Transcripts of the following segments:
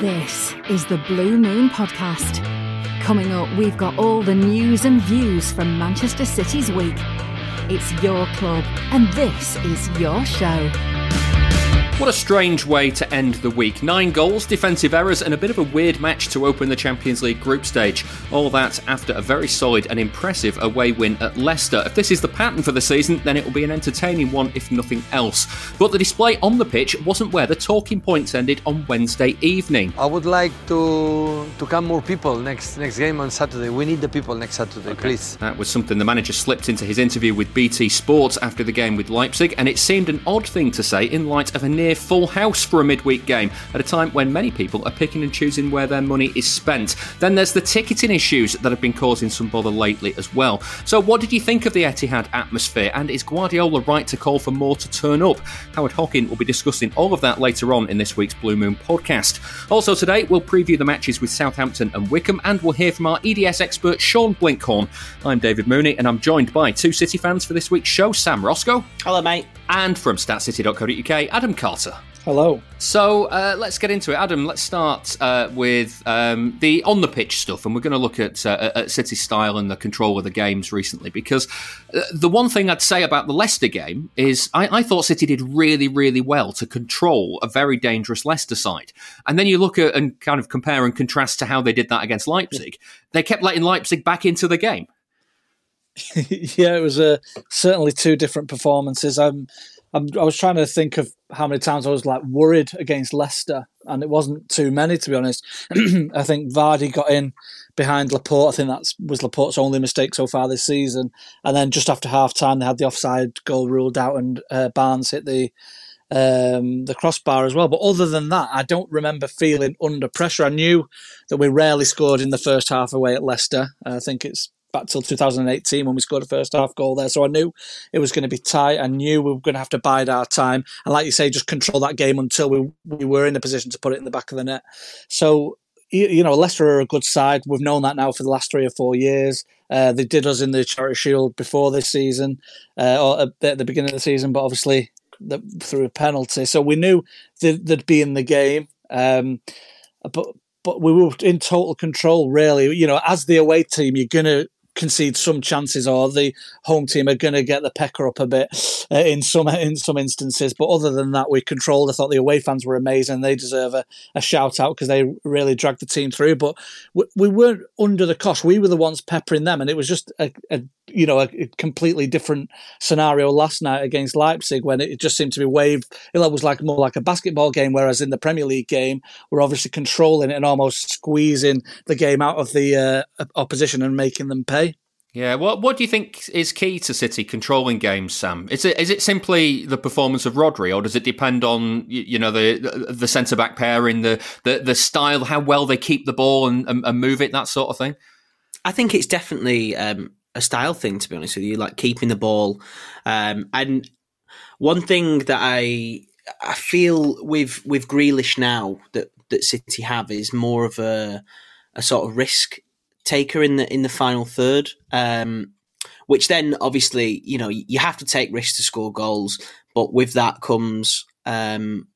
This is the Blue Moon Podcast. Coming up, we've got all the news and views from Manchester City's week. It's your club, and this is your show. What a strange way to end the week. Nine goals, defensive errors, and a bit of a weird match to open the Champions League group stage. All that after a very solid and impressive away win at Leicester. If this is the pattern for the season, then it will be an entertaining one, if nothing else. But the display on the pitch wasn't where the talking points ended on Wednesday evening. I would like to to come more people next next game on Saturday. We need the people next Saturday, okay. please. That was something the manager slipped into his interview with BT Sports after the game with Leipzig, and it seemed an odd thing to say in light of a near near full house for a midweek game at a time when many people are picking and choosing where their money is spent. Then there's the ticketing issues that have been causing some bother lately as well. So, what did you think of the Etihad atmosphere? And is Guardiola right to call for more to turn up? Howard Hockin will be discussing all of that later on in this week's Blue Moon podcast. Also, today we'll preview the matches with Southampton and Wycombe, and we'll hear from our EDS expert Sean Blinkhorn. I'm David Mooney, and I'm joined by two City fans for this week's show Sam Roscoe. Hello, mate. And from statcity.co.uk, Adam Carter. Hello. So uh, let's get into it, Adam. Let's start uh, with um, the on the pitch stuff, and we're going to look at, uh, at City style and the control of the games recently. Because uh, the one thing I'd say about the Leicester game is I, I, thought City did really, really well to control a very dangerous Leicester side. And then you look at and kind of compare and contrast to how they did that against Leipzig. They kept letting Leipzig back into the game. yeah, it was uh, certainly two different performances. I'm I'm, i was trying to think of how many times I was like worried against Leicester, and it wasn't too many to be honest. I think Vardy got in behind Laporte. I think that was Laporte's only mistake so far this season. And then just after half time, they had the offside goal ruled out, and uh, Barnes hit the um, the crossbar as well. But other than that, I don't remember feeling under pressure. I knew that we rarely scored in the first half away at Leicester. I think it's back till 2018 when we scored a first half goal there. So I knew it was going to be tight. I knew we were going to have to bide our time. And like you say, just control that game until we, we were in a position to put it in the back of the net. So, you know, Leicester are a good side. We've known that now for the last three or four years. Uh, they did us in the Charity Shield before this season, uh, or at the beginning of the season, but obviously the, through a penalty. So we knew they'd, they'd be in the game. Um, but but we were in total control, really. You know, as the away team, you're going to concede some chances, or the home team are going to get the pecker up a bit uh, in some in some instances. But other than that, we controlled. I thought the away fans were amazing. They deserve a, a shout out because they really dragged the team through. But we, we, weren't under the cosh. We were the ones peppering them, and it was just a, a you know a, a, completely different scenario last night against Leipzig when it just seemed to be waved. It was like more like a basketball game, whereas in the Premier League game, we're obviously controlling it and almost squeezing the game out of the uh, opposition and making them pay. Yeah, what what do you think is key to City controlling games, Sam? Is it is it simply the performance of Rodri, or does it depend on you know the the centre back pairing, the, the the style, how well they keep the ball and, and, and move it, that sort of thing? I think it's definitely um, a style thing, to be honest with you, like keeping the ball. Um, and one thing that I I feel with with Grealish now that that City have is more of a a sort of risk taker in the in the final third. Um, which then obviously you know you have to take risks to score goals, but with that comes um,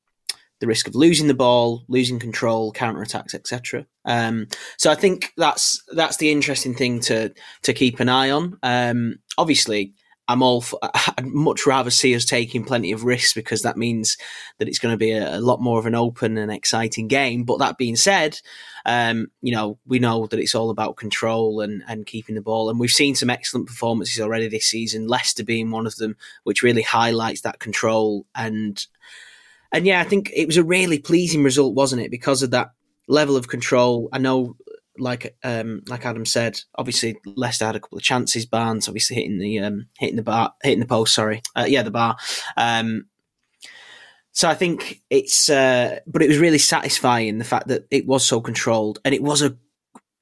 the risk of losing the ball, losing control, counter attacks, etc. Um, so I think that's that's the interesting thing to to keep an eye on. Um, obviously, I'm all. For, I'd much rather see us taking plenty of risks because that means that it's going to be a, a lot more of an open and exciting game. But that being said, um, you know we know that it's all about control and and keeping the ball, and we've seen some excellent performances already this season. Leicester being one of them, which really highlights that control and. And yeah, I think it was a really pleasing result, wasn't it? Because of that level of control. I know like um, like Adam said, obviously Leicester had a couple of chances. Barnes obviously hitting the um, hitting the bar, hitting the post. Sorry, uh, yeah, the bar. Um, so I think it's, uh, but it was really satisfying the fact that it was so controlled and it was a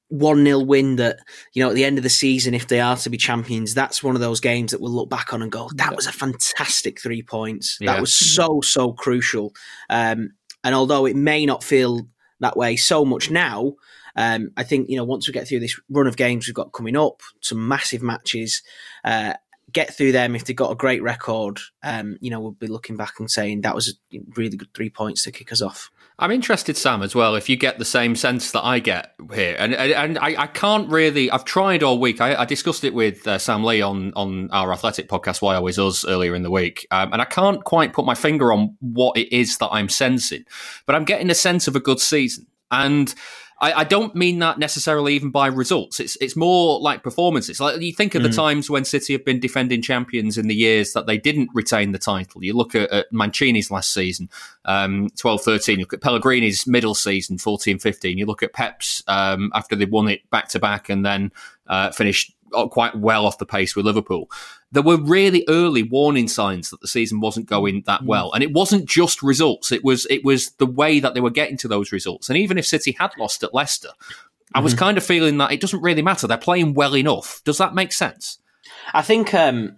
one 0 win. That you know at the end of the season, if they are to be champions, that's one of those games that we'll look back on and go, that was a fantastic three points. Yeah. That was so so crucial. Um, and although it may not feel that way so much now, um, I think you know once we get through this run of games we've got coming up, some massive matches. Uh, get through them if they've got a great record. Um, you know, we'll be looking back and saying that was a really good three points to kick us off. I'm interested, Sam, as well. If you get the same sense that I get here, and and, I, I, can't really. I've tried all week. I, I discussed it with uh, Sam Lee on on our athletic podcast, Why Always Us, earlier in the week, um, and I can't quite put my finger on what it is that I'm sensing, but I'm getting a sense of a good season, and I, I, don't mean that necessarily even by results. It's it's more like performances. Like you think of mm. the times when City have been defending champions in the years that they didn't retain the title. You look at, at Mancini's last season, um, 12 13. You look at Pellegrini's middle season, 14 15. You look at Pep's um, after they won it back to back and then uh, finished quite well off the pace with Liverpool there were really early warning signs that the season wasn't going that well. And it wasn't just results. It was, it was the way that they were getting to those results. And even if City had lost at Leicester, mm-hmm. I was mm-hmm. kind of feeling that it doesn't really matter. They're playing well enough. Does that make sense? I think, um,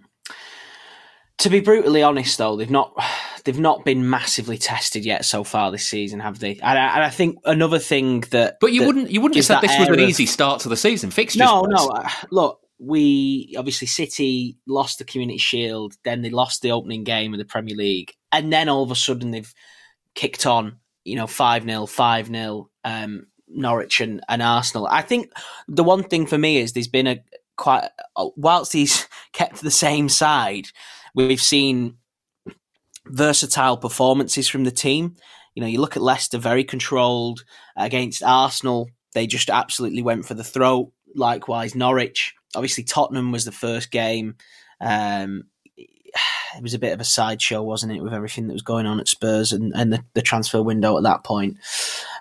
to be brutally honest, though, they've not they've not been massively tested yet so far this season, have they? And I, and I think another thing that, but you that wouldn't you wouldn't have said this was an easy start to the season. Fixtures, no, no. Uh, look, we obviously City lost the Community Shield, then they lost the opening game of the Premier League, and then all of a sudden they've kicked on, you know, 5 0, 5 0, um, Norwich and, and Arsenal. I think the one thing for me is there's been a quite, whilst he's kept the same side, we've seen versatile performances from the team. You know, you look at Leicester, very controlled against Arsenal. They just absolutely went for the throat. Likewise, Norwich obviously Tottenham was the first game. Um, it was a bit of a sideshow, wasn't it, with everything that was going on at Spurs and, and the, the transfer window at that point.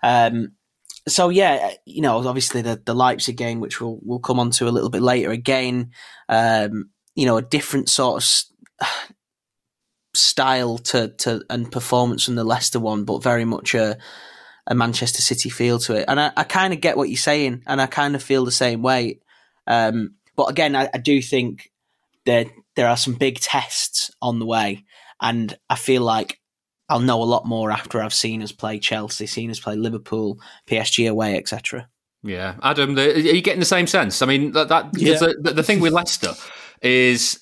Um, so yeah, you know, obviously the, the Leipzig game, which we'll we'll come on to a little bit later, again, um, you know, a different sort of style to to and performance from the Leicester one, but very much a a Manchester City feel to it. And I, I kind of get what you're saying, and I kind of feel the same way. Um, but again, I, I do think that there are some big tests on the way, and I feel like I'll know a lot more after I've seen us play Chelsea, seen us play Liverpool, PSG away, etc. Yeah, Adam, the, are you getting the same sense? I mean, that, that yeah. the, the thing with Leicester is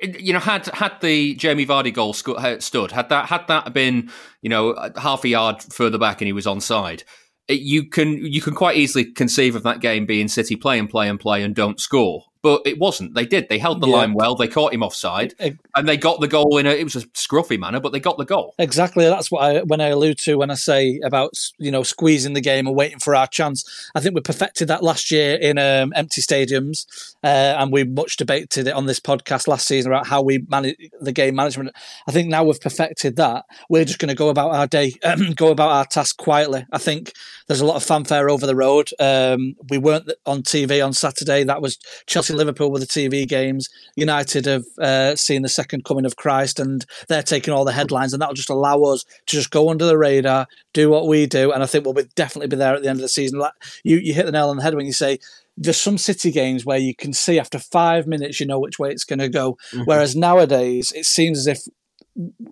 you know, had had the Jamie Vardy goal stood, had that had that been, you know, half a yard further back and he was onside, you can you can quite easily conceive of that game being City play and play and play and don't score but it wasn't. They did. They held the yeah. line well. They caught him offside, and they got the goal in a. It was a scruffy manner, but they got the goal. Exactly. That's what I when I allude to when I say about you know squeezing the game and waiting for our chance. I think we perfected that last year in um, empty stadiums, uh, and we much debated it on this podcast last season about how we manage the game management. I think now we've perfected that. We're just going to go about our day, go about our task quietly. I think there's a lot of fanfare over the road. Um, we weren't on TV on Saturday. That was Chelsea Liverpool with the TV games. United have uh, seen the second coming of Christ, and they're taking all the headlines, and that'll just allow us to just go under the radar, do what we do, and I think we'll be, definitely be there at the end of the season. Like you, you hit the nail on the head when you say there's some City games where you can see after five minutes you know which way it's going to go, mm-hmm. whereas nowadays it seems as if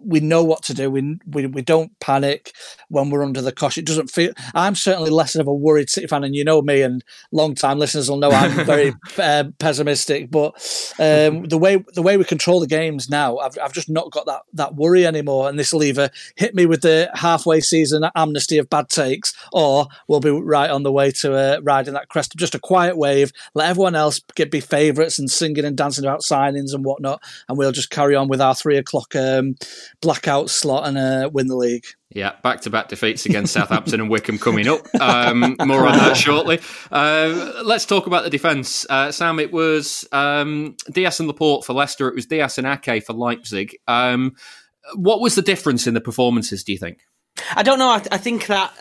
we know what to do. We, we we don't panic when we're under the cosh. It doesn't feel. I'm certainly less of a worried City fan, and you know me, and long time listeners will know I'm very uh, pessimistic. But um, the way the way we control the games now, I've I've just not got that that worry anymore. And this will either hit me with the halfway season amnesty of bad takes, or we'll be right on the way to uh, riding that crest. Just a quiet wave. Let everyone else get be favourites and singing and dancing about signings and whatnot, and we'll just carry on with our three o'clock. Um, blackout slot and uh, win the league. Yeah, back to back defeats against Southampton and Wycombe coming up. Um, more on that shortly. Uh, let's talk about the defence. Uh, Sam, it was um, Dias and Laporte for Leicester, it was Dias and Ake for Leipzig. Um, what was the difference in the performances, do you think? I don't know. I, I think that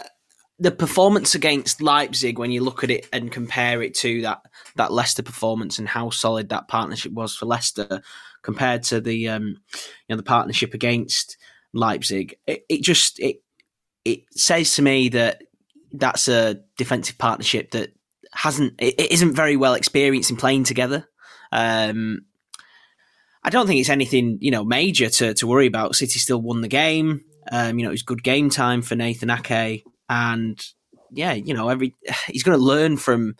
the performance against Leipzig, when you look at it and compare it to that that Leicester performance and how solid that partnership was for Leicester, compared to the um, you know the partnership against Leipzig. It, it just it it says to me that that's a defensive partnership that hasn't it, isn't very well experienced in playing together. Um, I don't think it's anything you know major to to worry about. City still won the game. Um, you know, it was good game time for Nathan Ake, and yeah, you know, every he's going to learn from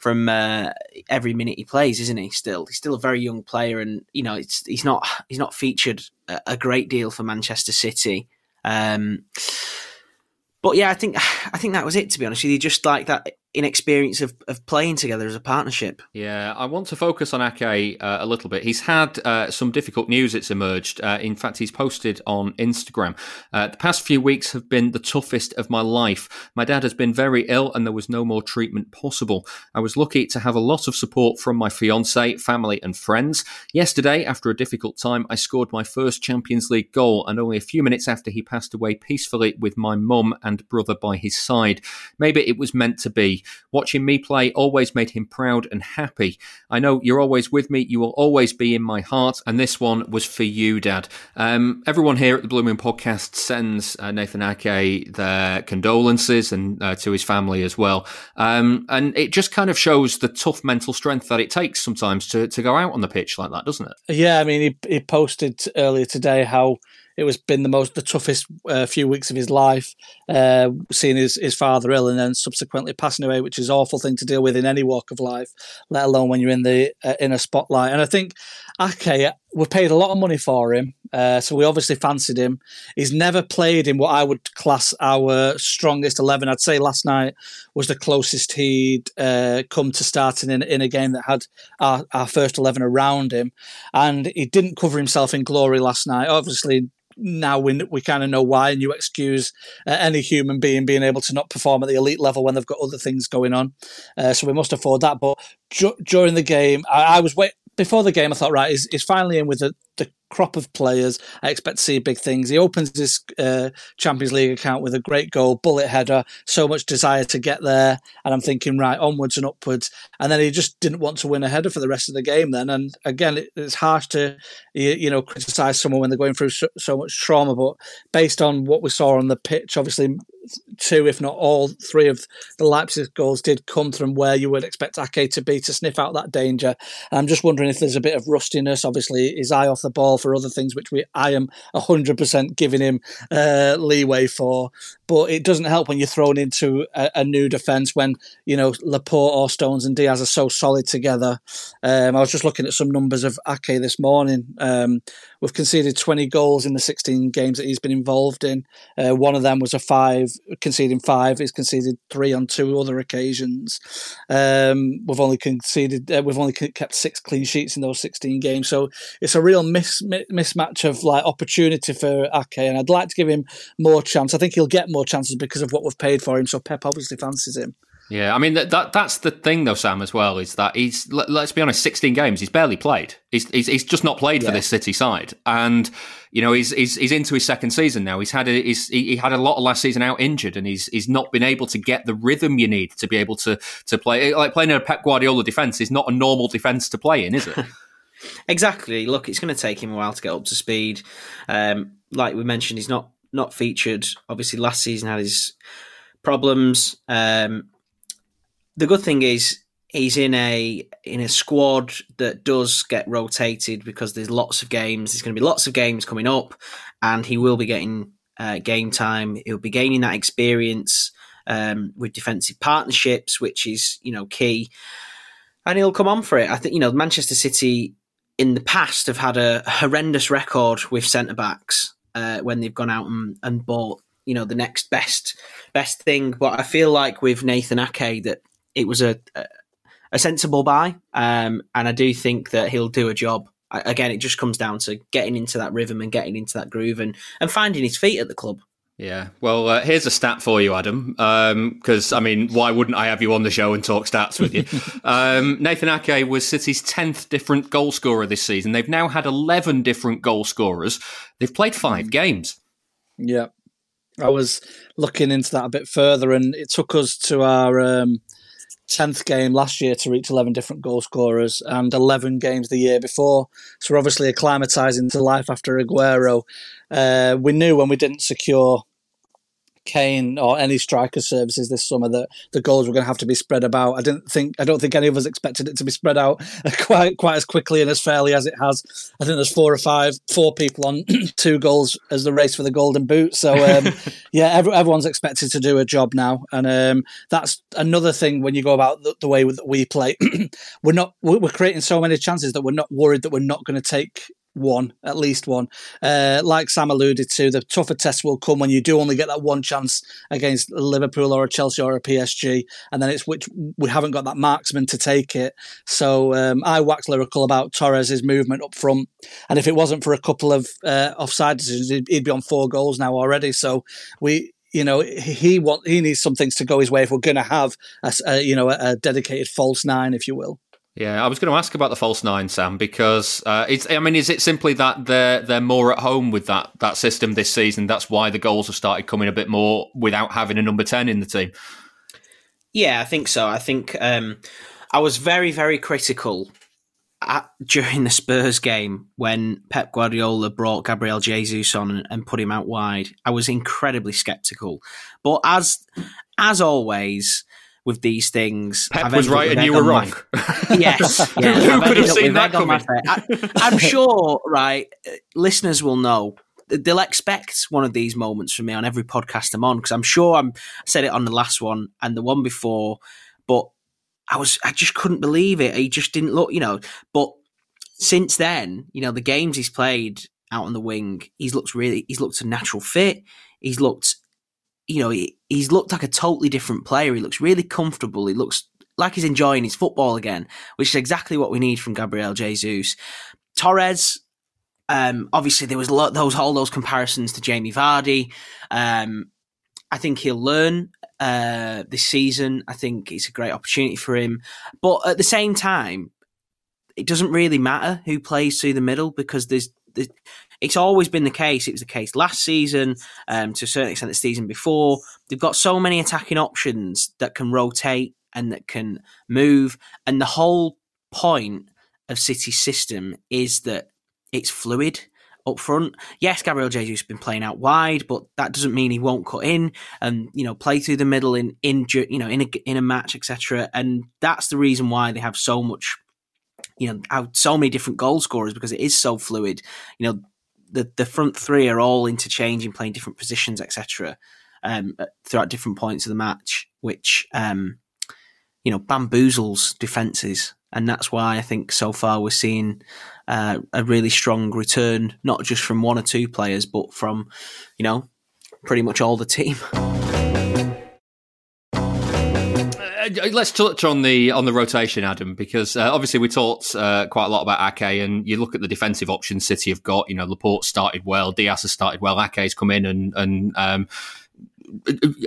from uh, every minute he plays, isn't he? Still, he's still a very young player, and you know, it's he's not he's not featured a, a great deal for Manchester City. Um, but yeah, I think I think that was it. To be honest with you, just like that inexperience of, of playing together as a partnership. Yeah, I want to focus on Ake uh, a little bit. He's had uh, some difficult news, it's emerged. Uh, in fact, he's posted on Instagram. Uh, the past few weeks have been the toughest of my life. My dad has been very ill and there was no more treatment possible. I was lucky to have a lot of support from my fiance, family, and friends. Yesterday, after a difficult time, I scored my first Champions League goal and only a few minutes after he passed away peacefully with my mum and brother by his side. Maybe it was meant to be. Watching me play always made him proud and happy. I know you're always with me. You will always be in my heart. And this one was for you, Dad. Um, everyone here at the Moon podcast sends uh, Nathan Ake their condolences and uh, to his family as well. Um, and it just kind of shows the tough mental strength that it takes sometimes to, to go out on the pitch like that, doesn't it? Yeah, I mean, he, he posted earlier today how it was been the most the toughest uh, few weeks of his life, uh, seeing his, his father ill and then subsequently passing away, which is an awful thing to deal with in any walk of life, let alone when you're in the uh, in a spotlight. And I think Ake, we paid a lot of money for him, uh, so we obviously fancied him. He's never played in what I would class our strongest eleven. I'd say last night was the closest he'd uh, come to starting in in a game that had our, our first eleven around him, and he didn't cover himself in glory last night. Obviously, now we we kind of know why, and you excuse uh, any human being being able to not perform at the elite level when they've got other things going on. Uh, so we must afford that. But ju- during the game, I, I was wait before the game. I thought, right, he's, he's finally in with the, the crop of players. I expect to see big things. He opens his uh, Champions League account with a great goal, bullet header, so much desire to get there. And I'm thinking, right, onwards and upwards. And then he just didn't want to win a header for the rest of the game then. And again, it, it's harsh to, you, know, criticise someone when they're going through so, so, much trauma. But based on what we saw on the pitch, obviously two, if not all three of the Leipzig goals did come from where you would expect Ake to be to sniff out that danger. I'm just wondering if there's a bit of rustiness. Obviously, his eye off the ball for other things, which we I am hundred percent giving him uh, leeway for. But it doesn't help when you're thrown into a, a new defence when you know Laporte or Stones and Dias are so solid together. Um, I was just looking at some numbers of Ake this morning. Um, we've conceded 20 goals in the 16 games that he's been involved in. Uh, one of them was a five, conceding five. He's conceded three on two other occasions. Um, we've only conceded, uh, we've only kept six clean sheets in those 16 games. So it's a real mis- mismatch of like opportunity for Ake, and I'd like to give him more chance. I think he'll get more chances because of what we've paid for him. So Pep obviously fancies him. Yeah, I mean that, that that's the thing though, Sam, as well, is that he's let, us be honest, sixteen games, he's barely played. He's he's, he's just not played yeah. for this City side, and you know he's, he's he's into his second season now. He's had a, he's, he had a lot of last season out injured, and he's he's not been able to get the rhythm you need to be able to to play. Like playing in a Pep Guardiola defense is not a normal defense to play in, is it? exactly. Look, it's going to take him a while to get up to speed. Um, like we mentioned, he's not not featured. Obviously, last season had his problems. Um, the good thing is he's in a in a squad that does get rotated because there's lots of games. There's going to be lots of games coming up, and he will be getting uh, game time. He'll be gaining that experience um, with defensive partnerships, which is you know key, and he'll come on for it. I think you know Manchester City in the past have had a horrendous record with centre backs uh, when they've gone out and, and bought you know the next best best thing. But I feel like with Nathan Ake that it was a a, sensible buy, um, and I do think that he'll do a job. I, again, it just comes down to getting into that rhythm and getting into that groove and, and finding his feet at the club. Yeah. Well, uh, here's a stat for you, Adam. Because, um, I mean, why wouldn't I have you on the show and talk stats with you? um, Nathan Ake was City's 10th different goal scorer this season. They've now had 11 different goal scorers. They've played five games. Yeah. I was looking into that a bit further, and it took us to our um, tenth game last year to reach eleven different goal scorers and eleven games the year before. So we're obviously acclimatizing to life after Aguero. Uh, we knew when we didn't secure Kane or any striker services this summer that the goals were going to have to be spread about. I didn't think I don't think any of us expected it to be spread out quite quite as quickly and as fairly as it has. I think there's four or five, four people on two goals as the race for the golden boot. So um, yeah, every, everyone's expected to do a job now, and um, that's another thing when you go about the, the way that we play. we're not we're creating so many chances that we're not worried that we're not going to take one, at least one. Uh, like Sam alluded to, the tougher tests will come when you do only get that one chance against Liverpool or a Chelsea or a PSG, and then it's which we haven't got that marksman to take it. So um, I wax lyrical about Torres's movement up front, and if it wasn't for a couple of uh, offside decisions, he'd, be on four goals now already. So we you know he want he needs some things to go his way if we're going to have a, a you know a, dedicated false nine, if you will. Yeah, I was going to ask about the false nine, Sam, because uh, it's. I mean, is it simply that they're they're more at home with that that system this season? That's why the goals have started coming a bit more without having a number ten in the team. Yeah, I think so. I think um, I was very very critical at, during the Spurs game when Pep Guardiola brought Gabriel Jesus on and put him out wide. I was incredibly sceptical, but as as always with these things. Pep I've was right and you were wrong. yes. Yeah, Who could have seen that coming? I, am sure, right, listeners will know. They'll expect one of these moments from me on every podcast I'm on because I'm sure I'm, I said it on the last one and the one before, but I was I just couldn't believe it. He just didn't look, you know. But since then, you know, the games he's played out on the wing, he's looked really, he's looked a natural fit. He's looked you know, he, he's looked like a totally different player. He looks really comfortable. He looks like he's enjoying his football again, which is exactly what we need from Gabriel Jesus. Torres, um, obviously there was lot, those all those comparisons to Jamie Vardy. Um, I think he'll learn uh, this season. I think it's a great opportunity for him. But at the same time, it doesn't really matter who plays through the middle because there's, there's it's always been the case. It was the case last season, um, to a certain extent, the season before. They've got so many attacking options that can rotate and that can move. And the whole point of City's system is that it's fluid up front. Yes, Gabriel Jesus has been playing out wide, but that doesn't mean he won't cut in and you know play through the middle in in you know in a in a match, etc. And that's the reason why they have so much you know so many different goal scorers because it is so fluid. You know, the the front three are all interchanging, playing different positions, etc. Um, throughout different points of the match, which um, you know bamboozles defenses, and that's why I think so far we're seeing uh, a really strong return, not just from one or two players, but from you know pretty much all the team. let's touch on the on the rotation, Adam, because uh, obviously we talked uh, quite a lot about Ake, and you look at the defensive options City have got. You know, Laporte started well, Dias has started well, Ake's come in and and um,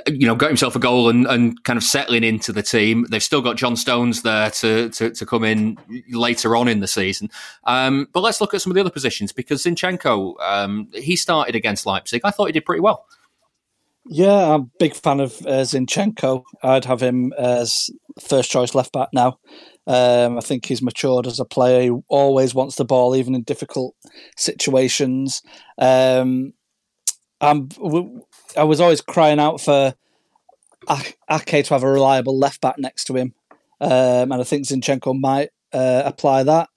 you know got himself a goal and, and kind of settling into the team. They've still got John Stones there to to, to come in later on in the season. Um, but let's look at some of the other positions because Zinchenko um, he started against Leipzig. I thought he did pretty well. Yeah, I'm a big fan of uh, Zinchenko. I'd have him as first choice left back now. Um, I think he's matured as a player. He always wants the ball, even in difficult situations. Um, I'm, I was always crying out for Ake to have a reliable left back next to him, um, and I think Zinchenko might uh, apply that.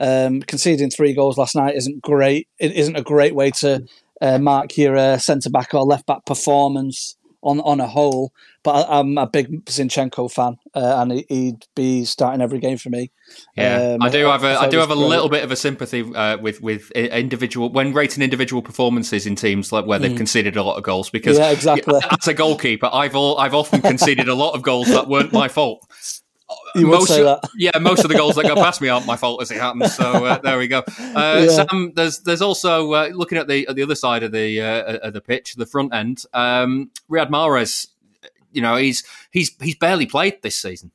Um, conceding three goals last night isn't great. It isn't a great way to uh, mark your uh, centre back or left back performance on on a whole. But I, am a big Zinchenko fan, uh, and he'd be starting every game for me. Yeah, um, I do have a I do have a little bit of a sympathy uh, with with individual when rating individual performances in teams like where they've mm. conceded a lot of goals because yeah, exactly. As a goalkeeper, I've all, I've often conceded a lot of goals that weren't my fault. You most say that. yeah, most of the goals that go past me aren't my fault as it happens. So uh, there we go. Uh, yeah. Sam, there's there's also uh, looking at the at the other side of the uh, of the pitch, the front end. Um, Riyad Mahrez, you know, he's he's he's barely played this season.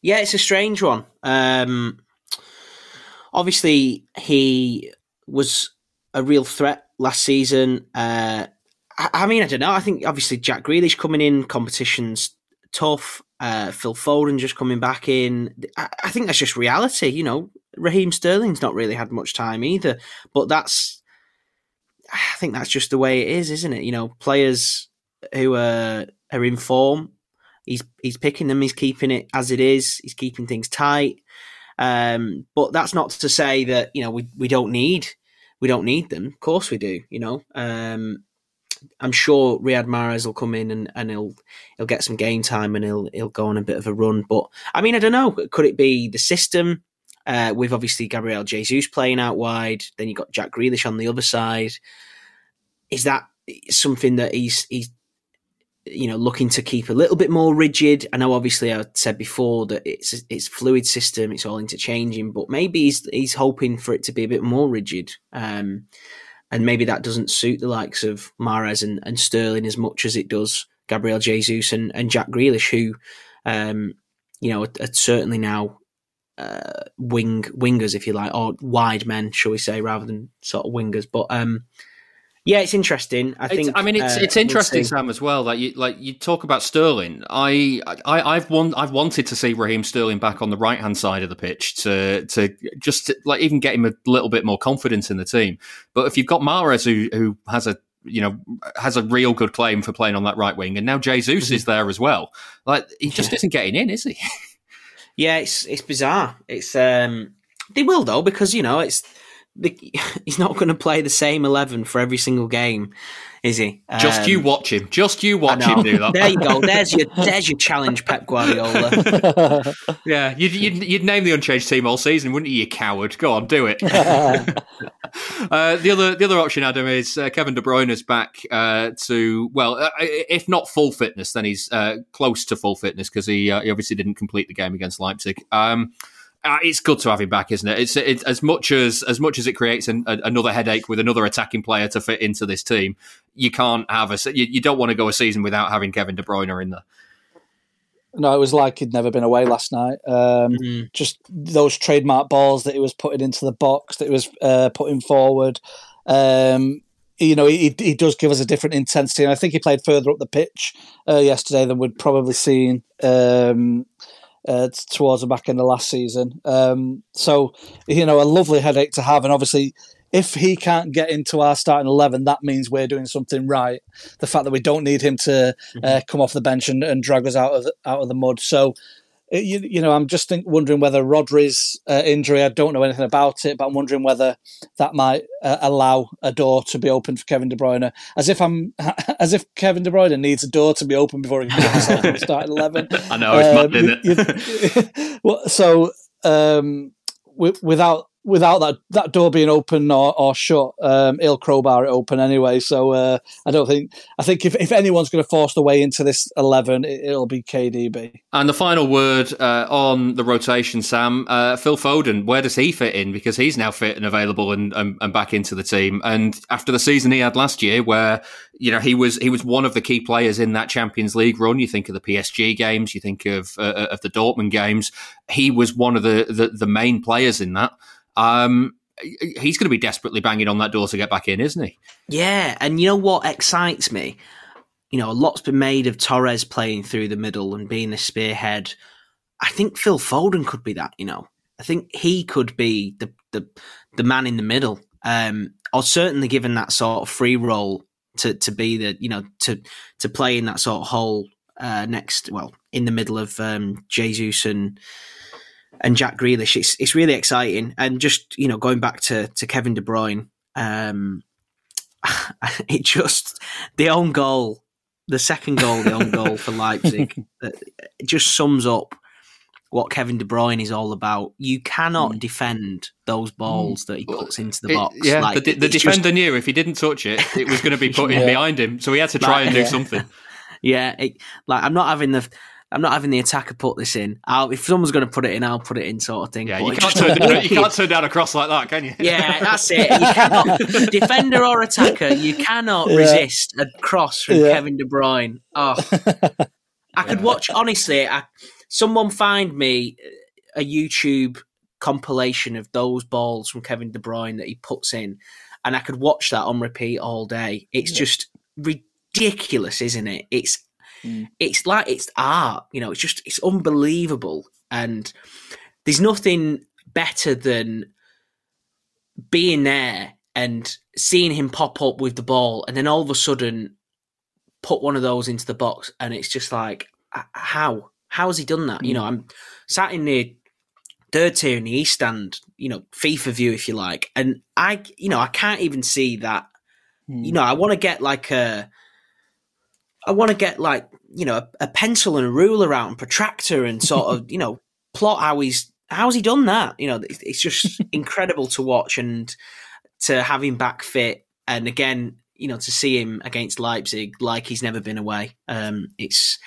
Yeah, it's a strange one. Um, obviously, he was a real threat last season. Uh, I, I mean, I don't know. I think obviously Jack Grealish coming in competitions tough. Uh, Phil Foden just coming back in. I, I, think that's just reality. You know, Raheem Sterling's not really had much time either. But that's, I think that's just the way it is, isn't it? You know, players who are are in form, he's he's picking them. He's keeping it as it is. He's keeping things tight. Um, but that's not to say that you know we we don't need we don't need them. Of course we do. You know, um, I'm sure Riyad Mahrez will come in and, and he'll he'll get some game time and he'll he'll go on a bit of a run. But I mean, I don't know. Could it be the system? uh, with obviously Gabriel Jesus playing out wide. Then you got Jack Grealish on the other side. Is that something that he's he's you know looking to keep a little bit more rigid? I know obviously I said before that it's it's fluid system, it's all interchanging, but maybe he's he's hoping for it to be a bit more rigid. Um, and maybe that doesn't suit the likes of Mahrez and, and Sterling as much as it does Gabriel Jesus and, and Jack Grealish, who, um, you know, are, are certainly now uh, wing wingers, if you like, or wide men, shall we say, rather than sort of wingers. But um, yeah, it's interesting. I think. I mean, it's uh, it's interesting, we'll. Sam, as well. Like you like you talk about Sterling. I, I I've won, I've wanted to see Raheem Sterling back on the right hand side of the pitch to to just to, like even get him a little bit more confidence in the team. But if you've got Mahrez who who has a you know has a real good claim for playing on that right wing, and now Jesus is there as well. Like he just isn't getting in, is he? Yeah, it's it's bizarre. It's um they will though because you know it's the, he's not going to play the same eleven for every single game, is he? Just Um, you watch him. Just you watch him do that. There you go. There's your there's your challenge, Pep Guardiola. Yeah, you'd, you'd, you'd name the unchanged team all season, wouldn't you, you coward? Go on, do it. uh, the other the other option, Adam, is uh, Kevin De Bruyne is back uh, to well, uh, if not full fitness, then he's uh, close to full fitness because he, uh, he obviously didn't complete the game against Leipzig. Um, uh, it's good to have him back, isn't it? It's, it's as much as as much as it creates an, a, another headache with another attacking player to fit into this team. You can't have a you, you don't want to go a season without having Kevin De Bruyne in there. no, it was like he'd never been away last night. Um, Mhm. Just those trademark balls that he was putting into the box, that he was uh, putting forward. Um, you know, he, he does give us a different intensity, and I think he played further up the pitch uh, yesterday than we'd probably seen um, uh, towards the back end of last season. Um, so, you know, a lovely headache to have, and obviously, if he can't get into our starting eleven, that means we're doing something right. The fact that we don't need him to uh, come off the bench and, and drag us out of out of the mud. So. It- You, you know, I'm just think, wondering whether Rodri's uh, injury. I don't know anything about it, but I'm wondering whether that might uh, allow a door to be opened for Kevin De Bruyne. As if I'm, as if Kevin De Bruyne needs a door to be open before he can start himself in the starting eleven. I know it's mad, isn't it? you- you- well, so um, wi- without without that, that door being open or, or shut, um, he'll crowbar it open anyway. So uh, I don't think I think if, if anyone's going to force the way into this eleven, it, it'll be KDB. And the final word uh, on the rotation, Sam, uh, Phil Foden, where does he fit in? Because he's now fit and available and, and, and back into the team. And after the season he had last year, where you know he was he was one of the key players in that Champions League run. You think of the PSG games, you think of uh, of the Dortmund games. He was one of the the, the main players in that. Um, he's going to be desperately banging on that door to get back in, isn't he? Yeah, and you know what excites me? You know, a lot's been made of Torres playing through the middle and being the spearhead. I think Phil Foden could be that. You know, I think he could be the the the man in the middle. Um, or certainly given that sort of free role to to be the you know to to play in that sort of hole uh, next. Well, in the middle of um, Jesus and and Jack Grealish. It's it's really exciting. And just you know, going back to to Kevin De Bruyne, um, it just the own goal, the second goal, the own goal for Leipzig, uh, just sums up what Kevin De Bruyne is all about. You cannot defend those balls that he puts into the It- box. yeah, Like, the, the it's just- defender knew if he didn't touch it, it was going to be put in Yeah. behind him. So he had to try Like, and do yeah. something. Yeah, it, like I'm not having the. I'm not having the attacker put this in. I'll, if someone's going to put it in, I'll put it in, sort of thing. Yeah, But you can't, turn down, you can't turn down a cross like that, can you? Yeah, that's it. You cannot, defender or attacker, you cannot Yeah. resist a cross from Yeah. Kevin De Bruyne. Oh, I could watch. Honestly, I, someone find me a YouTube compilation of those balls from Kevin De Bruyne that he puts in, and I could watch that on repeat all day. It's just ridiculous, isn't it? It's Mm. it's like it's art. You know, it's just it's unbelievable, and there's nothing better than being there and seeing him pop up with the ball and then all of a sudden put one of those into the box and it's just like how? How has he done that? You know i'm sat in the third tier in the east stand you know fifa view if you like and i you know i can't even see that. You know i want to get like a i want to get like you know a, a pencil and a ruler out and protractor and sort of you know plot how he's how's he done that? You know, it's just incredible to watch and to have him back fit. And again, you know, to see him against Leipzig like he's never been away. Um, it's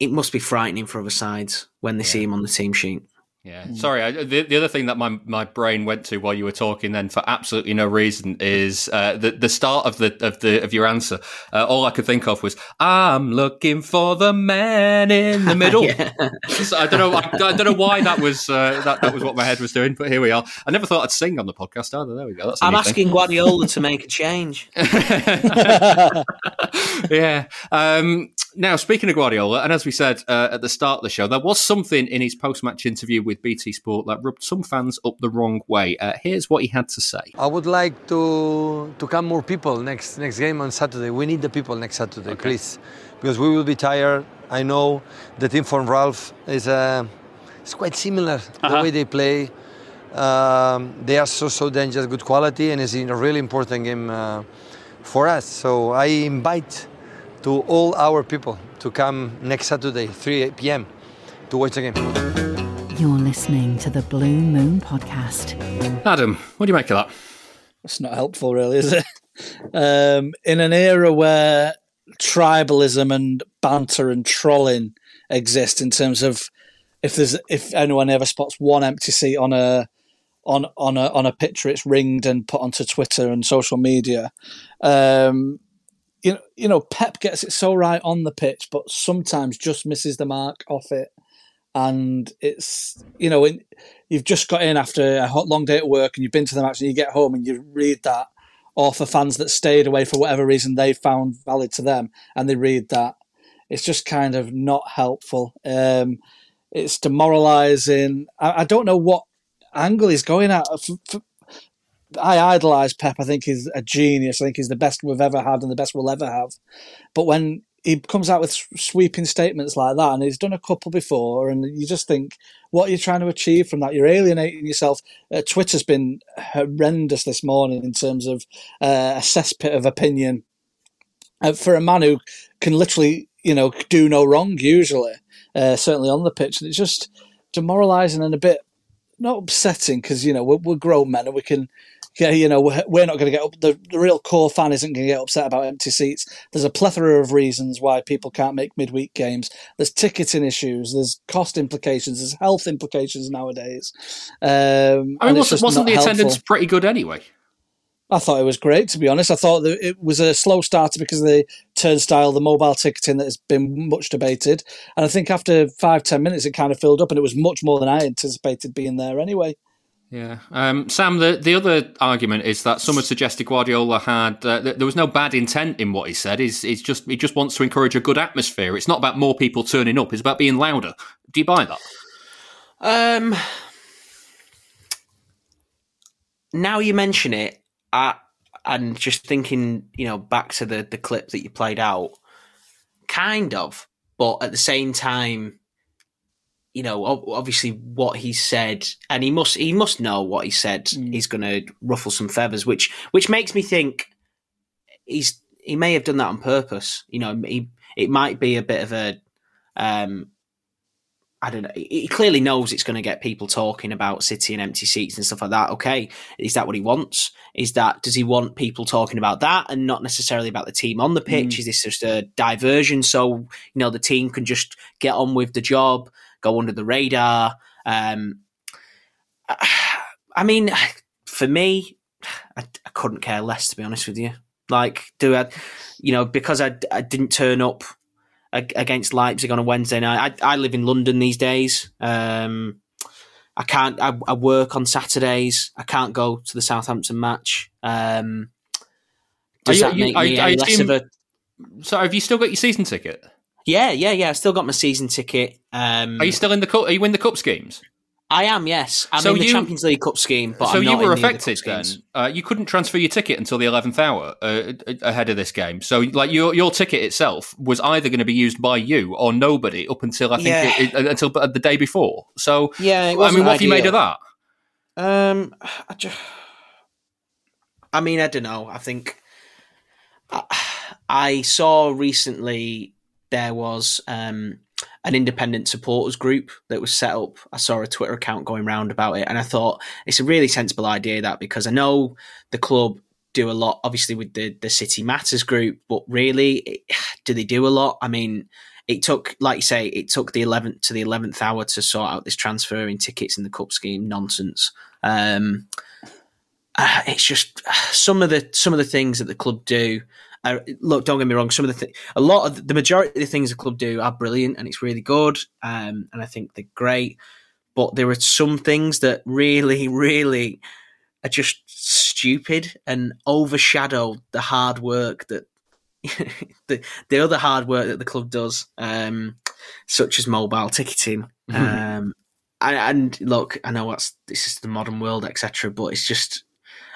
it must be frightening for other sides when they yeah. see him on the team sheet. Yeah, mm. sorry. I, the, the other thing that my, my brain went to while you were talking, then for absolutely no reason, is uh, the the start of the of the of your answer. Uh, all I could think of was, "I'm looking for the man in the middle." so I don't know. I, I, don't know why that was uh, that that was what my head was doing, but here we are. I never thought I'd sing on the podcast either. There we go. I'm asking. Guardiola to make a change. yeah. Um, now, speaking of Guardiola, and as we said uh, at the start of the show, there was something in his post match interview with BT Sport that rubbed some fans up the wrong way. Uh, here's what he had to say. I would like to to come more people next next game on Saturday. We need the people next Saturday, okay. please, because we will be tired. I know the team from Ralph is uh, it's quite similar uh-huh. the way they play. Um, they are so so dangerous, good quality, and it's a really important game uh, for us. So I invite to all our people to come next Saturday, 3 p.m., to watch the game. You're listening to the Blue Moon podcast. Adam, what do you make of that? It's not helpful, really, is it? Um, in an era where tribalism and banter and trolling exist in terms of if there's if anyone ever spots one empty seat on a on on a on a picture, it's ringed and put onto Twitter and social media. Um, you know, you know, Pep gets it so right on the pitch, but sometimes just misses the mark off it. And it's you know, you've just got in after a long day at work, and you've been to the match, and you get home and you read that, or for fans that stayed away for whatever reason they found valid to them, and they read that, it's just kind of not helpful. Um, it's demoralising. I, I, don't know what angle he's going at. For, for, I idolise Pep. I think he's a genius. I think he's the best we've ever had and the best we'll ever have. But when he comes out with sweeping statements like that, and he's done a couple before, and you just think, what are you trying to achieve from that? You're alienating yourself. Uh, Twitter's been horrendous this morning in terms of uh, a cesspit of opinion uh, for a man who can literally, you know, do no wrong usually, uh, certainly on the pitch. And it's just demoralising and a bit not upsetting because you know we're, we're grown men and we can you know, we're not going to get up. The, the real core fan isn't going to get upset about empty seats. There's a plethora of reasons why people can't make midweek games. There's ticketing issues. There's cost implications. There's health implications nowadays. Um, I mean, wasn't, wasn't the helpful. attendance pretty good anyway? I thought it was great, to be honest. I thought that it was a slow starter because of the turnstile, the mobile ticketing that has been much debated. And I think after five, ten minutes, it kind of filled up and it was much more than I anticipated being there anyway. Yeah, um, Sam. The the other argument is that some have suggested Guardiola had uh, there was no bad intent in what he said. He's, he's just he just wants to encourage a good atmosphere. It's not about more people turning up. It's about being louder. Do you buy that? Um, now you mention it, I, and just thinking, you know, back to the the clip that you played out, kind of, but at the same time you know, obviously what he said, and he must he must know what he said mm. is going to ruffle some feathers, which which makes me think he's he may have done that on purpose. You know, he it might be a bit of a um, I don't know. He clearly knows it's going to get people talking about City and empty seats and stuff like that. Okay, is that what he wants? Is that does he want people talking about that and not necessarily about the team on the pitch? Mm. Is this just a diversion so you know the team can just get on with the job? Go under the radar. Um, I mean, for me, I, I, couldn't care less to be honest with you. Like, do I, you know, because I, I didn't turn up against Leipzig on a Wednesday night. I, I live in London these days. Um, I can't. I, I, work on Saturdays. I can't go to the Southampton match. Um, does you, that make you, me I, less of a? So, have you still got your season ticket? Yeah, yeah, yeah. I still got my season ticket. Um, are you still in the cup? Are you in the cup schemes? I am, yes. I'm so in the you, Champions League Cup scheme, but so you were affected then. Uh, you couldn't transfer your ticket until the eleventh hour uh, ahead of this game. So, like your your ticket itself was either going to be used by you or nobody up until I think yeah. it, it, until the day before. So, yeah, I mean, what have you made of that? Um, I, just, I mean, I don't know. I think I, I saw recently there was um, an independent supporters group that was set up. I saw a Twitter account going around about it, and I thought it's a really sensible idea that because I know the club do a lot, obviously with the the City Matters group, but really, do they do a lot? I mean, it took, like you say, it took the eleventh to the eleventh hour to sort out this transferring tickets in the cup scheme nonsense. Um, uh, it's just some of the some of the things that the club do. Uh, look, don't get me wrong. Some of the th- a lot of the majority of the things the club do are brilliant, and it's really good, um, and I think they're great. But there are some things that really, really are just stupid and overshadow the hard work that the the other hard work that the club does, um, such as mobile ticketing. Um, and, and, look, I know that's this is the modern world, etc. But it's just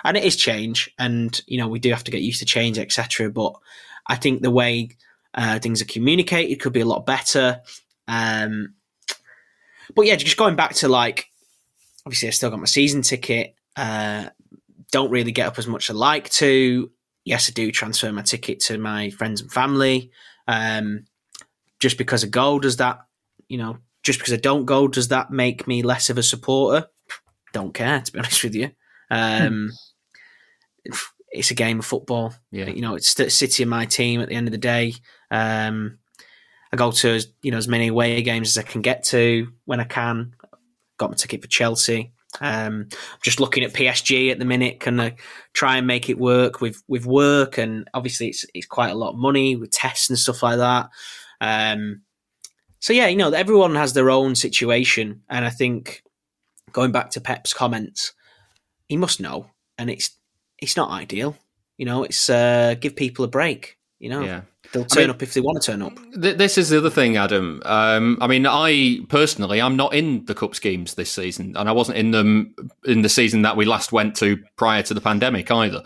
and it is change, and you know we do have to get used to change, etc. But I think the way uh, things are communicated could be a lot better. Um, but yeah, just going back to like, obviously I still got my season ticket. Uh, don't really get up as much as I like to. Yes, I do transfer my ticket to my friends and family. Um, just because I go, does that, you know, just because I don't go, does that make me less of a supporter? Don't care, to be honest with you. Um, it's a game of football. Yeah. You know, it's City and my team at the end of the day. Um, I go to you know as many away games as I can get to when I can. Got my ticket for Chelsea. Um, just looking at PSG at the minute, can I try and make it work with with work? And obviously, it's it's quite a lot of money with tests and stuff like that. Um, so yeah, you know, everyone has their own situation, and I think going back to Pep's comments, he must know, and it's it's not ideal. You know, it's uh, give people a break. You know, yeah. they'll turn I mean, up if they want to turn up. Th- this is the other thing, Adam. Um, I mean, I personally, I'm not in the cup schemes this season, and I wasn't in them in the season that we last went to prior to the pandemic either.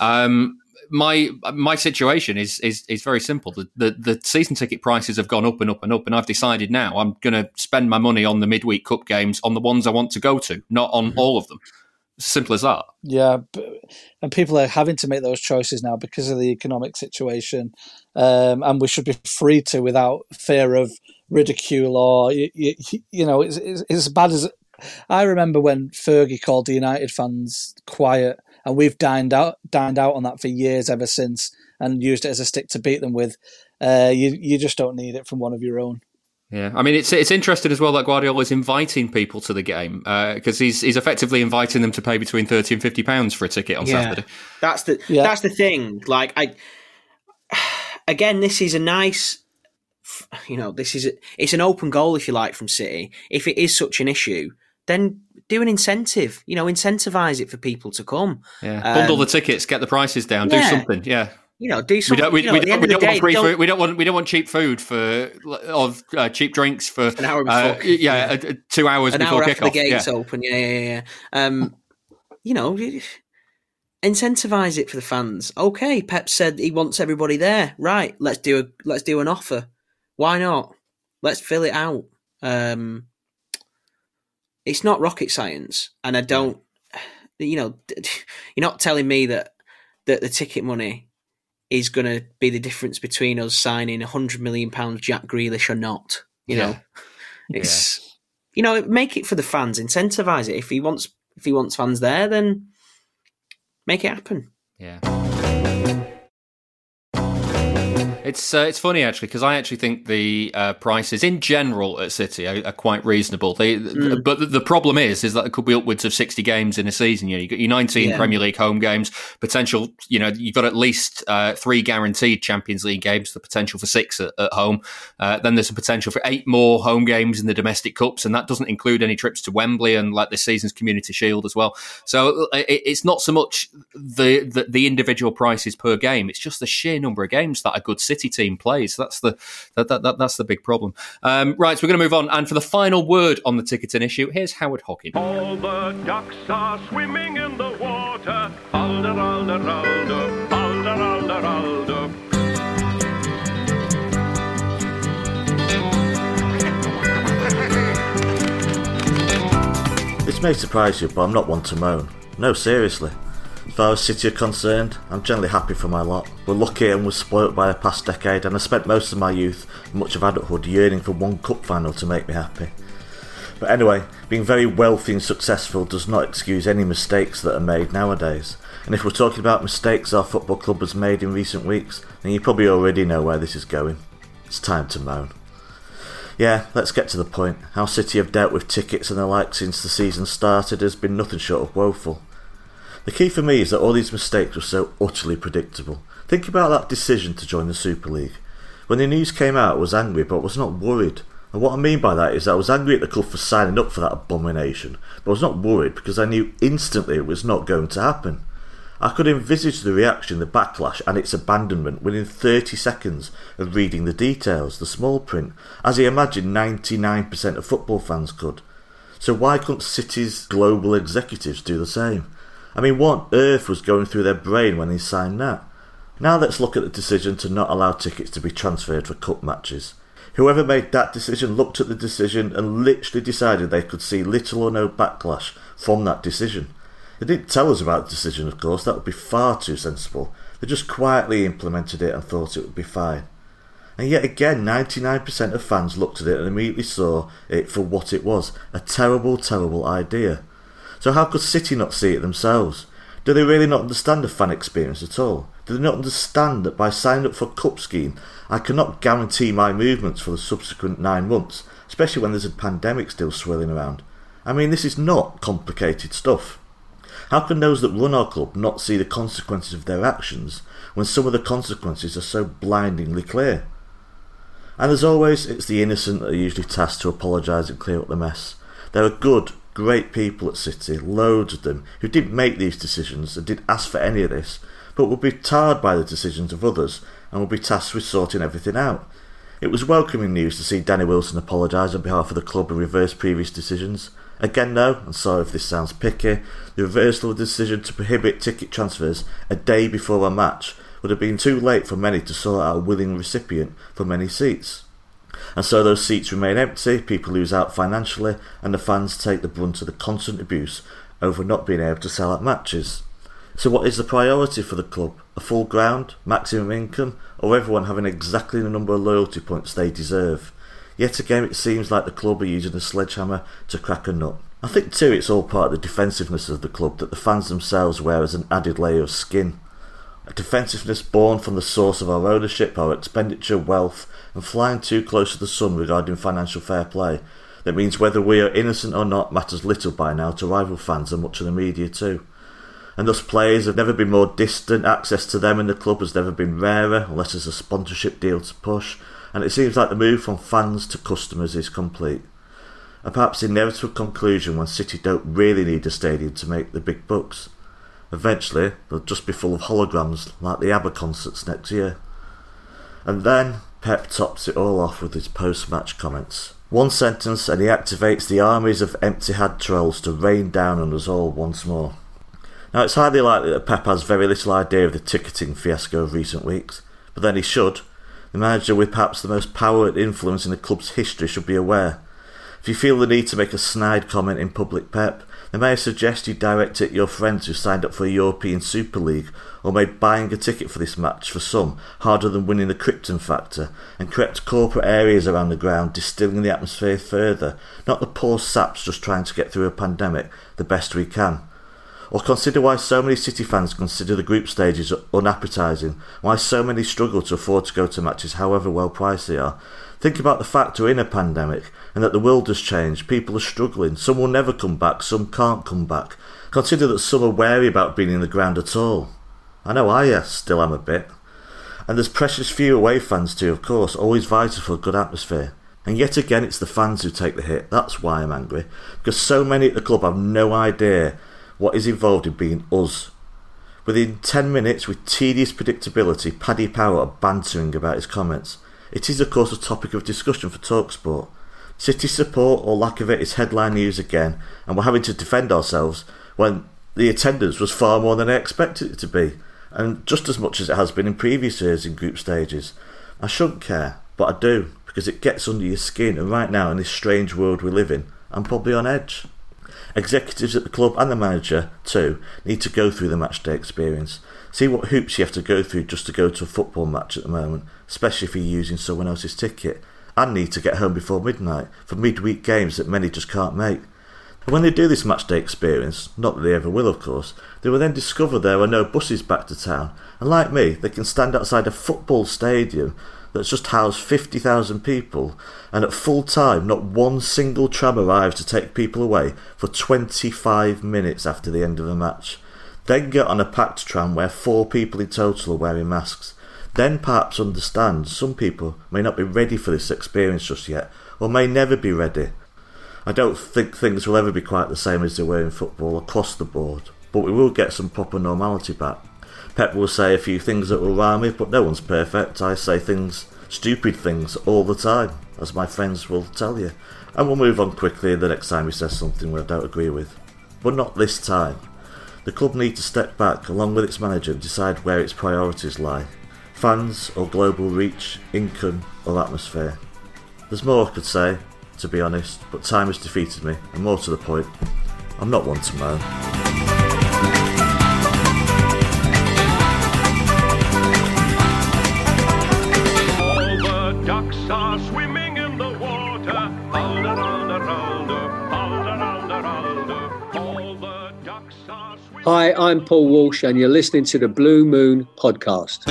Um, my my situation is is is very simple. The, the, the season ticket prices have gone up and up and up, and I've decided now I'm going to spend my money on the midweek cup games on the ones I want to go to, not on mm-hmm. all of them. Simple as that. Yeah, and people are having to make those choices now because of the economic situation, um, and we should be free to without fear of ridicule or you, you, you know it's, as bad as I remember when Fergie called the United fans quiet, and we've dined out dined out on that for years ever since, and used it as a stick to beat them with. Uh, you you just don't need it from one of your own. Yeah, I mean it's it's interesting as well that Guardiola is inviting people to the game because uh, he's he's effectively inviting them to pay between thirty and fifty pounds for a ticket on yeah. Saturday. That's the yeah. that's the thing. Like I, again, this is a nice, you know, this is a, it's an open goal if you like from City. If it is such an issue, then do an incentive. You know, incentivize it for people to come. Yeah, bundle um, the tickets, get the prices down, yeah. do something. Yeah, you know, do something. We don't, we, we don't, don't want free don't... food. We don't want we don't want cheap food for of uh, cheap drinks for an hour before. Uh, yeah, yeah. Uh, two hours an before hour after the gates yeah. open. Yeah, yeah, yeah. Um, you know, incentivize it for the fans. Okay, Pep said he wants everybody there. Right, let's do a let's do an offer. Why not? Let's fill it out. Um, it's not rocket science, and I don't. You know, you're not telling me that that the ticket money is going to be the difference between us signing a hundred million pounds Jack Grealish or not. You yeah. know, it's yeah. you know make it for the fans, incentivize it. If he wants if he wants fans there, then make it happen. Yeah. It's uh, it's funny actually because I actually think the uh, prices in general at City are, are quite reasonable. They, mm. but the problem is is that it could be upwards of sixty games in a season. You know, you got your nineteen yeah. Premier League home games, potential. You know, you've got at least uh, three guaranteed Champions League games. The potential for six at, at home. Uh, then there's a potential for eight more home games in the domestic cups, and that doesn't include any trips to Wembley and like this season's Community Shield as well. So uh, it, it's not so much the, the the individual prices per game; it's just the sheer number of games that a good City City team plays. That's the that, that, that that's the big problem. Um, right, so we're going to move on. And for the final word on the ticketing issue, here's Howard Hockin. All the ducks are swimming in the water. Alder, alder, alder, alder, alder, alder. This may surprise you, but I'm not one to moan. No, seriously. Far as City are concerned, I'm generally happy for my lot. We're lucky and we're spoilt by the past decade, and I spent most of my youth much of adulthood yearning for one cup final to make me happy. But anyway, being very wealthy and successful does not excuse any mistakes that are made nowadays. And if we're talking about mistakes our football club has made in recent weeks, then you probably already know where this is going. It's time to moan. Yeah, let's get to the point. How City have dealt with tickets and the like since the season started has been nothing short of woeful. The key for me is that all these mistakes were so utterly predictable. Think about that decision to join the Super League. When the news came out, I was angry, but was not worried. And what I mean by that is that I was angry at the club for signing up for that abomination, but I was not worried because I knew instantly it was not going to happen. I could envisage the reaction, the backlash, and its abandonment within 30 seconds of reading the details, the small print, as I imagined 99% of football fans could. So why couldn't City's global executives do the same? I mean, what earth was going through their brain when they signed that? Now let's look at the decision to not allow tickets to be transferred for cup matches. Whoever made that decision looked at the decision and literally decided they could see little or no backlash from that decision. They didn't tell us about the decision, of course, that would be far too sensible. They just quietly implemented it and thought it would be fine. And yet again, 99% of fans looked at it and immediately saw it for what it was a terrible, terrible idea. So, how could City not see it themselves? Do they really not understand the fan experience at all? Do they not understand that by signing up for a cup scheme, I cannot guarantee my movements for the subsequent nine months, especially when there's a pandemic still swirling around? I mean, this is not complicated stuff. How can those that run our club not see the consequences of their actions when some of the consequences are so blindingly clear? And as always, it's the innocent that are usually tasked to apologise and clear up the mess. There are a good, great people at City, loads of them, who didn't make these decisions and didn't ask for any of this, but will be tarred by the decisions of others and will be tasked with sorting everything out. It was welcoming news to see Danny Wilson apologise on behalf of the club and reverse previous decisions. Again, though, and sorry if this sounds picky, the reversal of the decision to prohibit ticket transfers a day before a match would have been too late for many to sort out a willing recipient for many seats. And so those seats remain empty, people lose out financially, and the fans take the brunt of the constant abuse over not being able to sell out matches. So, what is the priority for the club? A full ground, maximum income, or everyone having exactly the number of loyalty points they deserve? Yet again, it seems like the club are using a sledgehammer to crack a nut. I think too it's all part of the defensiveness of the club that the fans themselves wear as an added layer of skin. A defensiveness born from the source of our ownership, our expenditure, wealth, and flying too close to the sun regarding financial fair play. That means whether we are innocent or not matters little by now to rival fans and much of the media too. And thus players have never been more distant, access to them in the club has never been rarer, unless there's a sponsorship deal to push, and it seems like the move from fans to customers is complete. A perhaps inevitable conclusion when City don't really need a stadium to make the big bucks. Eventually, they'll just be full of holograms like the ABBA concerts next year. And then Pep tops it all off with his post match comments. One sentence and he activates the armies of empty head trolls to rain down on us all once more. Now, it's highly likely that Pep has very little idea of the ticketing fiasco of recent weeks, but then he should, the manager with perhaps the most power and influence in the club's history should be aware. If you feel the need to make a snide comment in public, Pep, then may I suggest you direct it at your friends who signed up for a European Super League or made buying a ticket for this match for some harder than winning the Krypton factor and crept corporate areas around the ground, distilling the atmosphere further, not the poor saps just trying to get through a pandemic the best we can. Or consider why so many City fans consider the group stages unappetising, why so many struggle to afford to go to matches however well priced they are. Think about the fact we're in a pandemic and that the world has changed, people are struggling, some will never come back, some can't come back. Consider that some are wary about being in the ground at all. I know I uh, still am a bit. And there's precious few away fans too, of course, always vital for a good atmosphere. And yet again, it's the fans who take the hit. That's why I'm angry. Because so many at the club have no idea what is involved in being us. Within 10 minutes, with tedious predictability, Paddy Power are bantering about his comments. It is, of course, a topic of discussion for Talksport. City support or lack of it is headline news again, and we're having to defend ourselves when the attendance was far more than I expected it to be, and just as much as it has been in previous years in group stages. I shouldn't care, but I do, because it gets under your skin, and right now, in this strange world we live in, I'm probably on edge. Executives at the club and the manager, too, need to go through the matchday experience. See what hoops you have to go through just to go to a football match at the moment, especially if you're using someone else's ticket, and need to get home before midnight for midweek games that many just can't make. And when they do this matchday experience, not that they ever will of course, they will then discover there are no buses back to town, and like me, they can stand outside a football stadium that's just housed 50,000 people, and at full time, not one single tram arrives to take people away for 25 minutes after the end of the match. Then get on a packed tram where four people in total are wearing masks. Then perhaps understand some people may not be ready for this experience just yet, or may never be ready. I don't think things will ever be quite the same as they were in football across the board, but we will get some proper normality back. Pep will say a few things that will rile me, but no one's perfect. I say things, stupid things, all the time, as my friends will tell you. And we'll move on quickly the next time he says something we don't agree with. But not this time. The club need to step back along with its manager and decide where its priorities lie. Fans or global reach, income or atmosphere. There's more I could say, to be honest, but time has defeated me, and more to the point, I'm not one to moan. Hi, I'm Paul Walsh, and you're listening to the Blue Moon Podcast.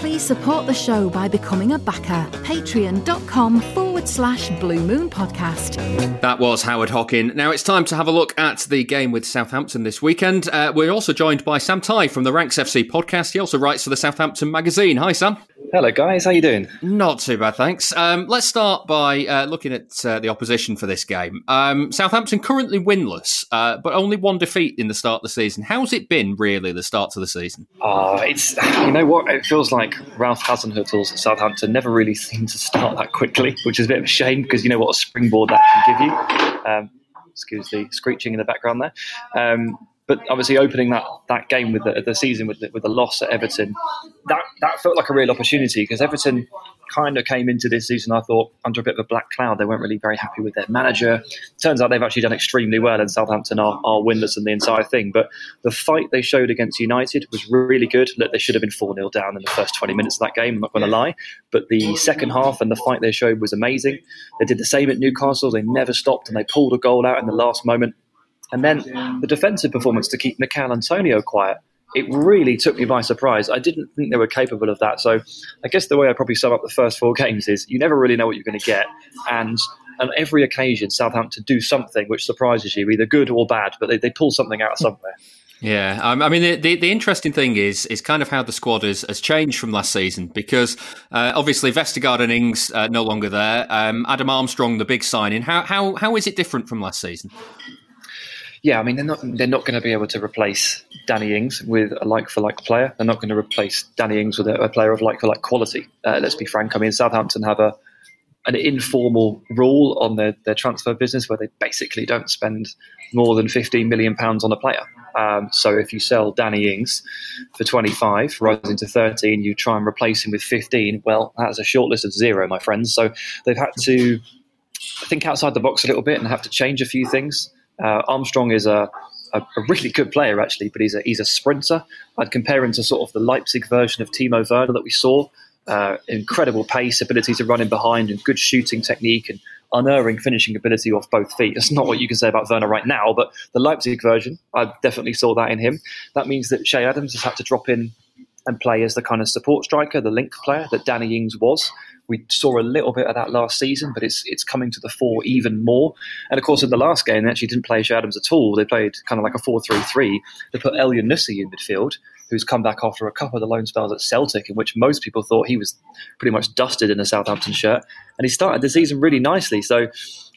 Please support the show by becoming a backer. Patreon.com forward slash Blue Moon Podcast. That was Howard Hockin. Now it's time to have a look at the game with Southampton this weekend. Uh, we're also joined by Sam Tighe from the Ranks FC podcast. He also writes for the Southampton magazine. Hi, Sam. Hello, guys. How you doing? Not too bad, thanks. Um, let's start by uh, looking at uh, the opposition for this game. Um, Southampton currently winless, uh, but only one defeat in the start of the season. How's it been, really, the start to the season? Ah, it's you know what? It feels like Ralph Hasenhüttl's Southampton never really seemed to start that quickly, which is a bit of a shame because you know what a springboard that can give you. Um, excuse the screeching in the background there. Um, but obviously, opening that, that game with the, the season with the, with the loss at Everton, that that felt like a real opportunity because Everton kind of came into this season, I thought, under a bit of a black cloud. They weren't really very happy with their manager. Turns out they've actually done extremely well, and Southampton are, are winless in the entire thing. But the fight they showed against United was really good. Look, they should have been 4 0 down in the first 20 minutes of that game, I'm not going to lie. But the second half and the fight they showed was amazing. They did the same at Newcastle. They never stopped, and they pulled a goal out in the last moment. And then the defensive performance to keep Michail Antonio quiet, it really took me by surprise. I didn't think they were capable of that. So I guess the way I'd probably sum up the first four games is you never really know what you're going to get. And on every occasion, Southampton do something which surprises you, either good or bad, but they, they pull something out of somewhere. Yeah, um, I mean the, the, the interesting thing is is kind of how the squad has, has changed from last season because uh, obviously Vestergaard and Ings uh, no longer there. Um, Adam Armstrong, the big signing. How how how is it different from last season? Yeah, I mean they're not they're not going to be able to replace Danny Ings with a like for like player. They're not going to replace Danny Ings with a, a player of like for like quality. Uh, let's be frank. I mean Southampton have a an informal rule on their, their transfer business where they basically don't spend more than 15 million pounds on a player. Um, so if you sell Danny Ings for 25, rising to 13, you try and replace him with 15. Well, that's a short list of zero, my friends. So they've had to think outside the box a little bit and have to change a few things. Uh, Armstrong is a, a, a really good player, actually, but he's a, he's a sprinter. I'd compare him to sort of the Leipzig version of Timo Werner that we saw. Uh, incredible pace, ability to run in behind, and good shooting technique and unerring finishing ability off both feet. That's not what you can say about Werner right now, but the Leipzig version, I definitely saw that in him. That means that Che Adams has had to drop in and play as the kind of support striker, the link player that Danny Ings was. We saw a little bit of that last season, but it's it's coming to the fore even more. And of course, in the last game, they actually didn't play Che Adams at all. They played kind of like a 4 3 3. They put Elyounoussi in midfield, who's come back after a couple of the loan spells at Celtic, in which most people thought he was pretty much dusted in a Southampton shirt. And he started the season really nicely. So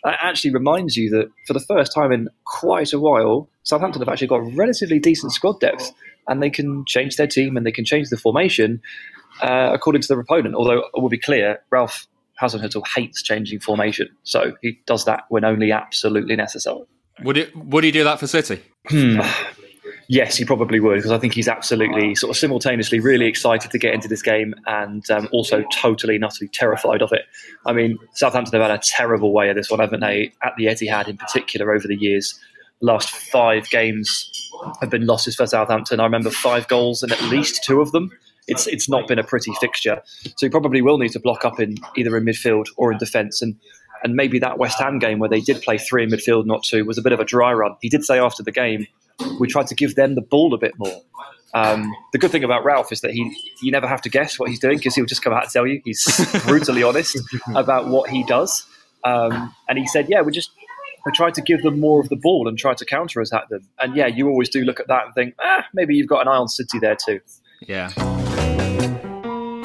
that actually reminds you that for the first time in quite a while, Southampton have actually got relatively decent squad depth and they can change their team and they can change the formation uh, according to their opponent. Although it will be clear, Ralph Hasenhüttl hates changing formation, so he does that when only absolutely necessary. Would it would he do that for City? Hmm. Yes, he probably would because I think he's absolutely sort of simultaneously really excited to get into this game and um, also totally and utterly terrified of it. I mean, Southampton have had a terrible way of this one, haven't they? At the Etihad in particular over the years. Last five games have been losses for Southampton. I remember five goals and at least two of them. It's it's not been a pretty fixture. So he probably will need to block up in either in midfield or in defence. And and maybe that West Ham game where they did play three in midfield, not two, was a bit of a dry run. He did say after the game we tried to give them the ball a bit more. Um, the good thing about Ralph is that he you never have to guess what he's doing because he'll just come out and tell you. He's brutally honest about what he does. Um, and he said, "Yeah, we just we tried to give them more of the ball and try to counter us at them." And yeah, you always do look at that and think, ah, maybe you've got an eye on City there too. Yeah.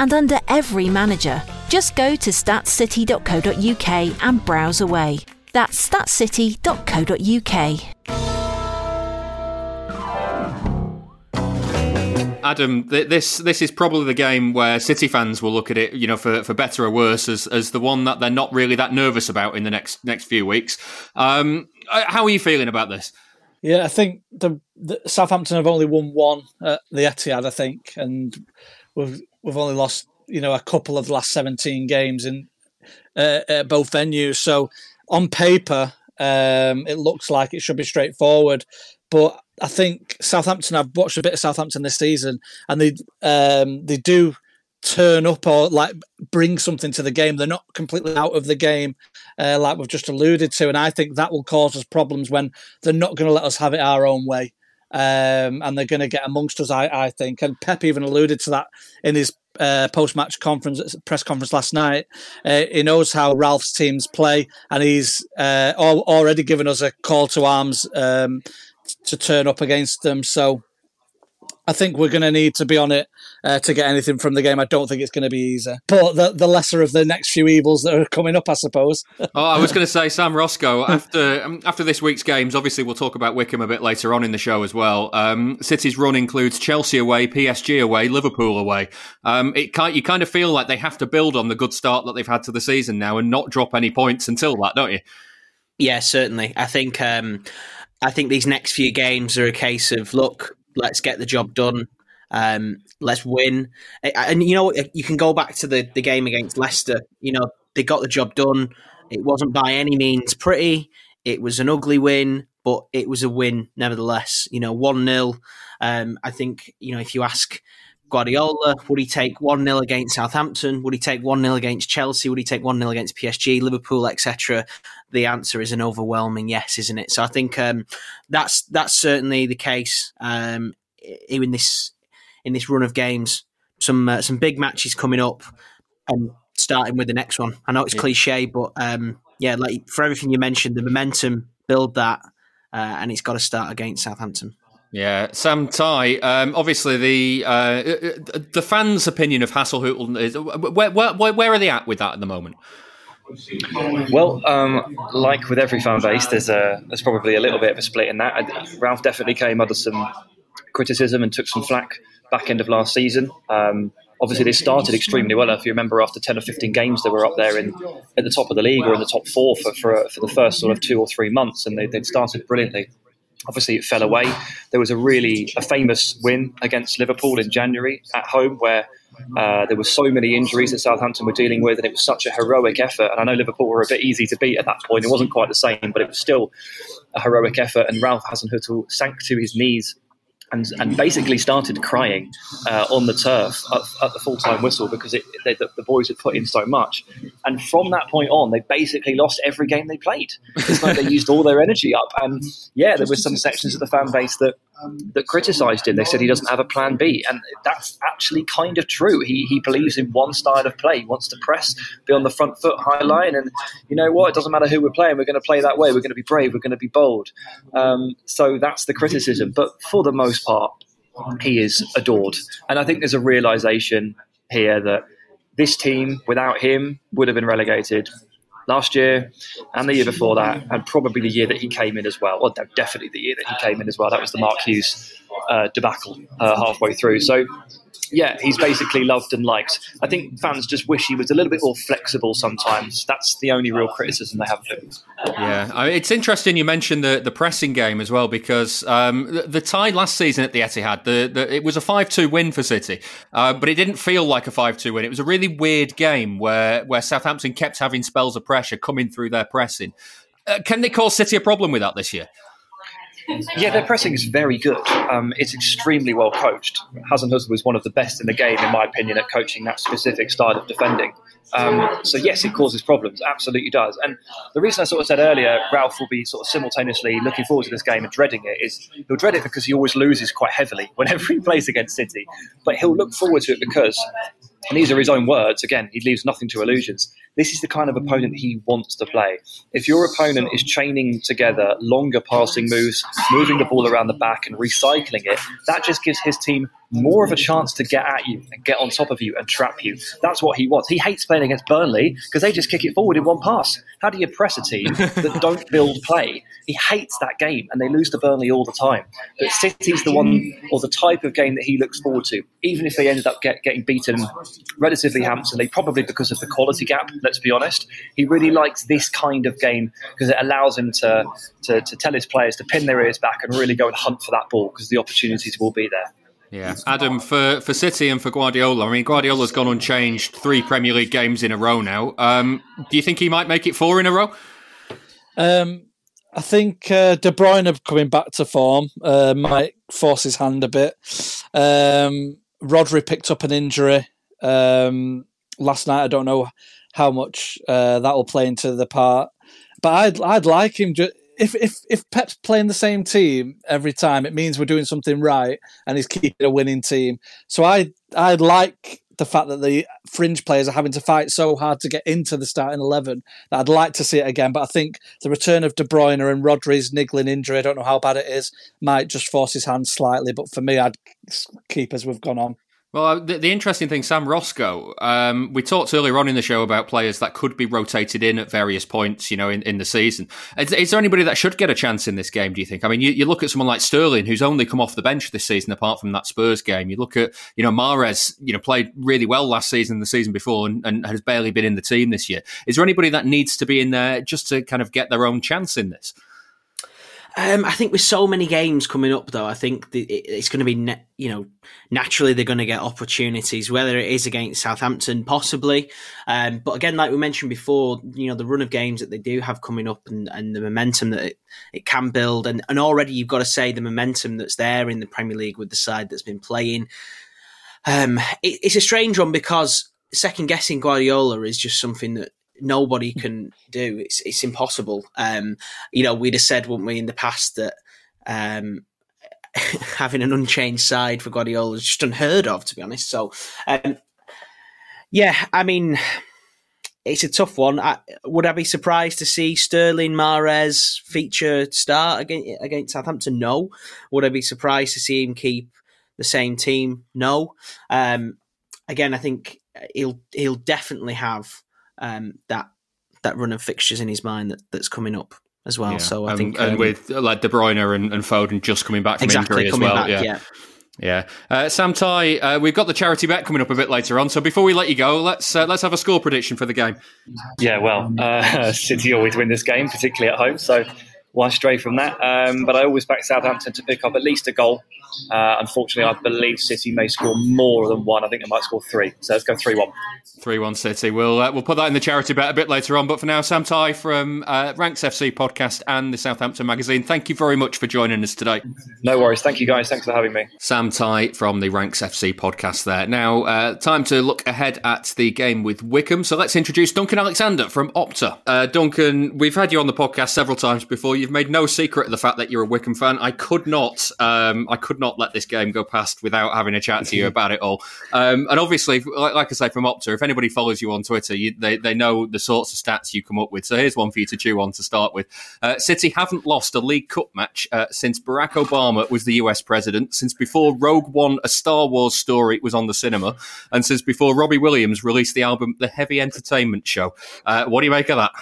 and under every manager. Just go to statscity.co.uk and browse away. That's statscity.co.uk. Adam, th- this this is probably the game where City fans will look at it, you know, for, for better or worse, as as the one that they're not really that nervous about in the next next few weeks. Um, uh, how are you feeling about this? Yeah, I think the, the Southampton have only won one at the Etihad, I think, and we've we've only lost you know a couple of the last seventeen games in uh, uh, both venues. So on paper, um, it looks like it should be straightforward, but I think Southampton. I've watched a bit of Southampton this season, and they um, they do turn up or like bring something to the game. They're not completely out of the game, uh, like we've just alluded to. And I think that will cause us problems when they're not going to let us have it our own way. Um, and they're going to get amongst us, I, I think. And Pep even alluded to that in his uh, post-match conference press conference last night. Uh, he knows how Ralph's teams play, and he's uh, al- already given us a call to arms um, to turn up against them. So I think we're going to need to be on it uh, to get anything from the game. I don't think it's going to be easy, but the, the lesser of the next few evils that are coming up, I suppose. oh, I was going to say, Sam Roscoe. After um, after this week's games, obviously we'll talk about Wycombe a bit later on in the show as well. Um, City's run includes Chelsea away, PSG away, Liverpool away. Um, it you kind of feel like they have to build on the good start that they've had to the season now and not drop any points until that, don't you? Yeah, certainly. I think um, I think these next few games are a case of look, let's get the job done. Um, let's win. And you know, you can go back to the, the game against Leicester. You know, they got the job done. It wasn't by any means pretty. It was an ugly win, but it was a win nevertheless. You know, 1 0. Um, I think, you know, if you ask Guardiola, would he take 1 0 against Southampton? Would he take 1 0 against Chelsea? Would he take 1 0 against PSG, Liverpool, etc.? The answer is an overwhelming yes, isn't it? So I think um, that's that's certainly the case um, in this in this run of games. Some uh, some big matches coming up, and starting with the next one. I know it's yeah. cliche, but um, yeah, like for everything you mentioned, the momentum build that, uh, and it's got to start against Southampton. Yeah, Sam Tighe. Um, obviously, the uh, the fans' opinion of Hasenhüttl is where, where, where are they at with that at the moment? Well, um, like with every fan base, there's a there's probably a little bit of a split in that. Ralph definitely came under some criticism and took some flack back end of last season. Um, obviously, they started extremely well. If you remember, after ten or fifteen games, they were up there in at the top of the league or in the top four for for, for the first sort of two or three months, and they, they'd started brilliantly. Obviously, it fell away. There was a really a famous win against Liverpool in January at home, where uh, there were so many injuries that Southampton were dealing with, and it was such a heroic effort. And I know Liverpool were a bit easy to beat at that point. It wasn't quite the same, but it was still a heroic effort. And Ralph Hasenhüttl sank to his knees and, and basically started crying uh, on the turf at, at the full time whistle because it, they, the, the, boys had put in so much. And from that point on, they basically lost every game they played. It's like they used all their energy up. And yeah, there were some sections of the fan base that that criticised him. They said he doesn't have a plan B, and that's actually kind of true. He he believes in one style of play. He wants to press, be on the front foot, high line, and you know what? It doesn't matter who we're playing. We're going to play that way. We're going to be brave. We're going to be bold. Um, so that's the criticism. But for the most part, he is adored. And I think there's a realization here that this team, without him, would have been relegated last year and the year before that, and probably the year that he came in as well. Well, no, definitely the year that he came in as well. That was the Mark Hughes uh, debacle uh, halfway through. So yeah, he's basically loved and liked. I think fans just wish he was a little bit more flexible sometimes. That's the only real criticism they have of him. Yeah, I mean, it's interesting you mentioned the, the pressing game as well because um, the, the, tie last season at the Etihad, the, the it was a five two win for City, uh, but it didn't feel like a five two win. It was a really weird game where where Southampton kept having spells of pressure coming through their pressing. Uh, can they cause City a problem with that this year? Yeah, their pressing is very good. Um, it's extremely well coached. Hasenhüttl was one of the best in the game, in my opinion, at coaching that specific style of defending. Um, so yes, it causes problems. Absolutely does. And the reason I sort of said earlier, Ralph will be sort of simultaneously looking forward to this game and dreading it is he'll dread it because he always loses quite heavily whenever he plays against City. But he'll look forward to it because and these are his own words. Again, he leaves nothing to illusions. This is the kind of opponent he wants to play. If your opponent is chaining together longer passing moves, moving the ball around the back and recycling it, that just gives his team more of a chance to get at you and get on top of you and trap you. That's what he wants. He hates playing against Burnley because they just kick it forward in one pass. How do you press a team that don't build play? He hates that game and they lose to Burnley all the time. But City's the one or the type of game that he looks forward to, even if they ended up get, getting beaten relatively handsomely, probably because of the quality gap, let's be honest. He really likes this kind of game because it allows him to, to, to tell his players to pin their ears back and really go and hunt for that ball because the opportunities will be there. Yeah, Adam for for City and for Guardiola. I mean, Guardiola's gone unchanged three Premier League games in a row now. Um, do you think he might make it four in a row? Um, I think uh, De Bruyne coming back to form uh, might force his hand a bit. Um, Rodri picked up an injury um, last night. I don't know how much uh, that will play into the part, but I'd I'd like him. Just, if if if Pep's playing the same team every time, it means we're doing something right, and he's keeping a winning team. So I I like the fact that the fringe players are having to fight so hard to get into the starting eleven. That I'd like to see it again, but I think the return of De Bruyne and Rodri's niggling injury, I don't know how bad it is, might just force his hand slightly. But for me, I'd keep as we've gone on. Well, uh, the, the, interesting thing, Sam Roscoe, um, we talked earlier on in the show about players that could be rotated in at various points, you know, in, in the season. Is, is, there anybody that should get a chance in this game, do you think? I mean, you, you, look at someone like Sterling, who's only come off the bench this season, apart from that Spurs game. You look at, you know, Mahrez, you know, played really well last season, the season before, and, and has barely been in the team this year. Is there anybody that needs to be in there just to kind of get their own chance in this? Um, I think with so many games coming up, though, I think it's going to be, you know, naturally they're going to get opportunities, whether it is against Southampton, possibly. Um, but again, like we mentioned before, you know, the run of games that they do have coming up and, and the momentum that it, it can build. And, and already you've got to say the momentum that's there in the Premier League with the side that's been playing. Um, it, it's a strange one because second guessing Guardiola is just something that nobody can do. It's it's impossible. Um, you know, we'd have said, wouldn't we, in the past that um, having an unchanged side for Guardiola is just unheard of, to be honest. So, um, yeah, I mean, it's a tough one. I, would I be surprised to see Sterling Mahrez feature start against, against Southampton? No. Would I be surprised to see him keep the same team? No. Um, again, I think he'll he'll definitely have um, that that run of fixtures in his mind that, that's coming up as well. Yeah. So I um, think, and um, with like De Bruyne and, and Foden just coming back from exactly, injury as well. Back, yeah. yeah. Yeah, uh, Sam Tighe, uh, we've got the charity bet coming up a bit later on. So before we let you go, let's uh, let's have a score prediction for the game. Yeah, well, uh, City always win this game, particularly at home. So why stray from that? Um, but I always back Southampton to pick up at least a goal. Uh, unfortunately, I believe City may score more than one. I think they might score three. So let's go three-one. Three-one City. We'll uh, we'll put that in the charity bet a bit later on. But for now, Sam Tighe from uh, Ranks FC podcast and the Southampton magazine. Thank you very much for joining us today. No worries. Thank you guys. Thanks for having me. Sam Tighe from the Ranks FC podcast. There now, uh, time to look ahead at the game with Wycombe. So let's introduce Duncan Alexander from Opta. Uh, Duncan, we've had you on the podcast several times before. You've made no secret of the fact that you're a Wycombe fan. I could not, um, I could not let this game go past without having a chat to you about it all. Um, and obviously, like, like, I say from Opta, if anybody follows you on Twitter, you, they they know the sorts of stats you come up with. So here's one for you to chew on to start with. Uh, City haven't lost a League Cup match uh, since Barack Obama was the US president, since before Rogue One, a Star Wars story, was on the cinema, and since before Robbie Williams released the album The Heavy Entertainment Show. Uh, what do you make of that?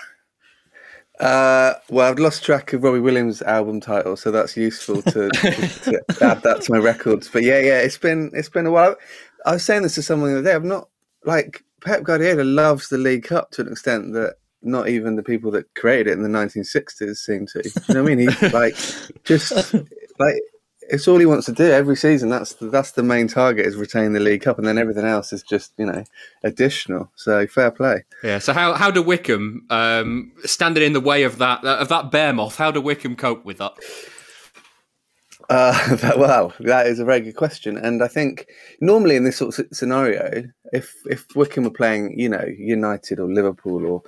Uh, well, I've lost track of Robbie Williams' album title, so that's useful to, to, to, add that to my records. But yeah, yeah, it's been it's been a while. I was saying this to someone the other day. I've not like Pep Guardiola loves the League Cup to an extent that not even the people that created it in the 1960s seem to. You know what I mean? He like just like it's all he wants to do every season. That's the, that's the main target is retain the League Cup, and then everything else is just you know additional. So fair play. Yeah. So how how do Wycombe um, standing in the way of that of that bear moth? How do Wycombe cope with that? Uh, that, well, that is a very good question, and I think normally in this sort of scenario, if if Wycombe were playing, you know, United or Liverpool or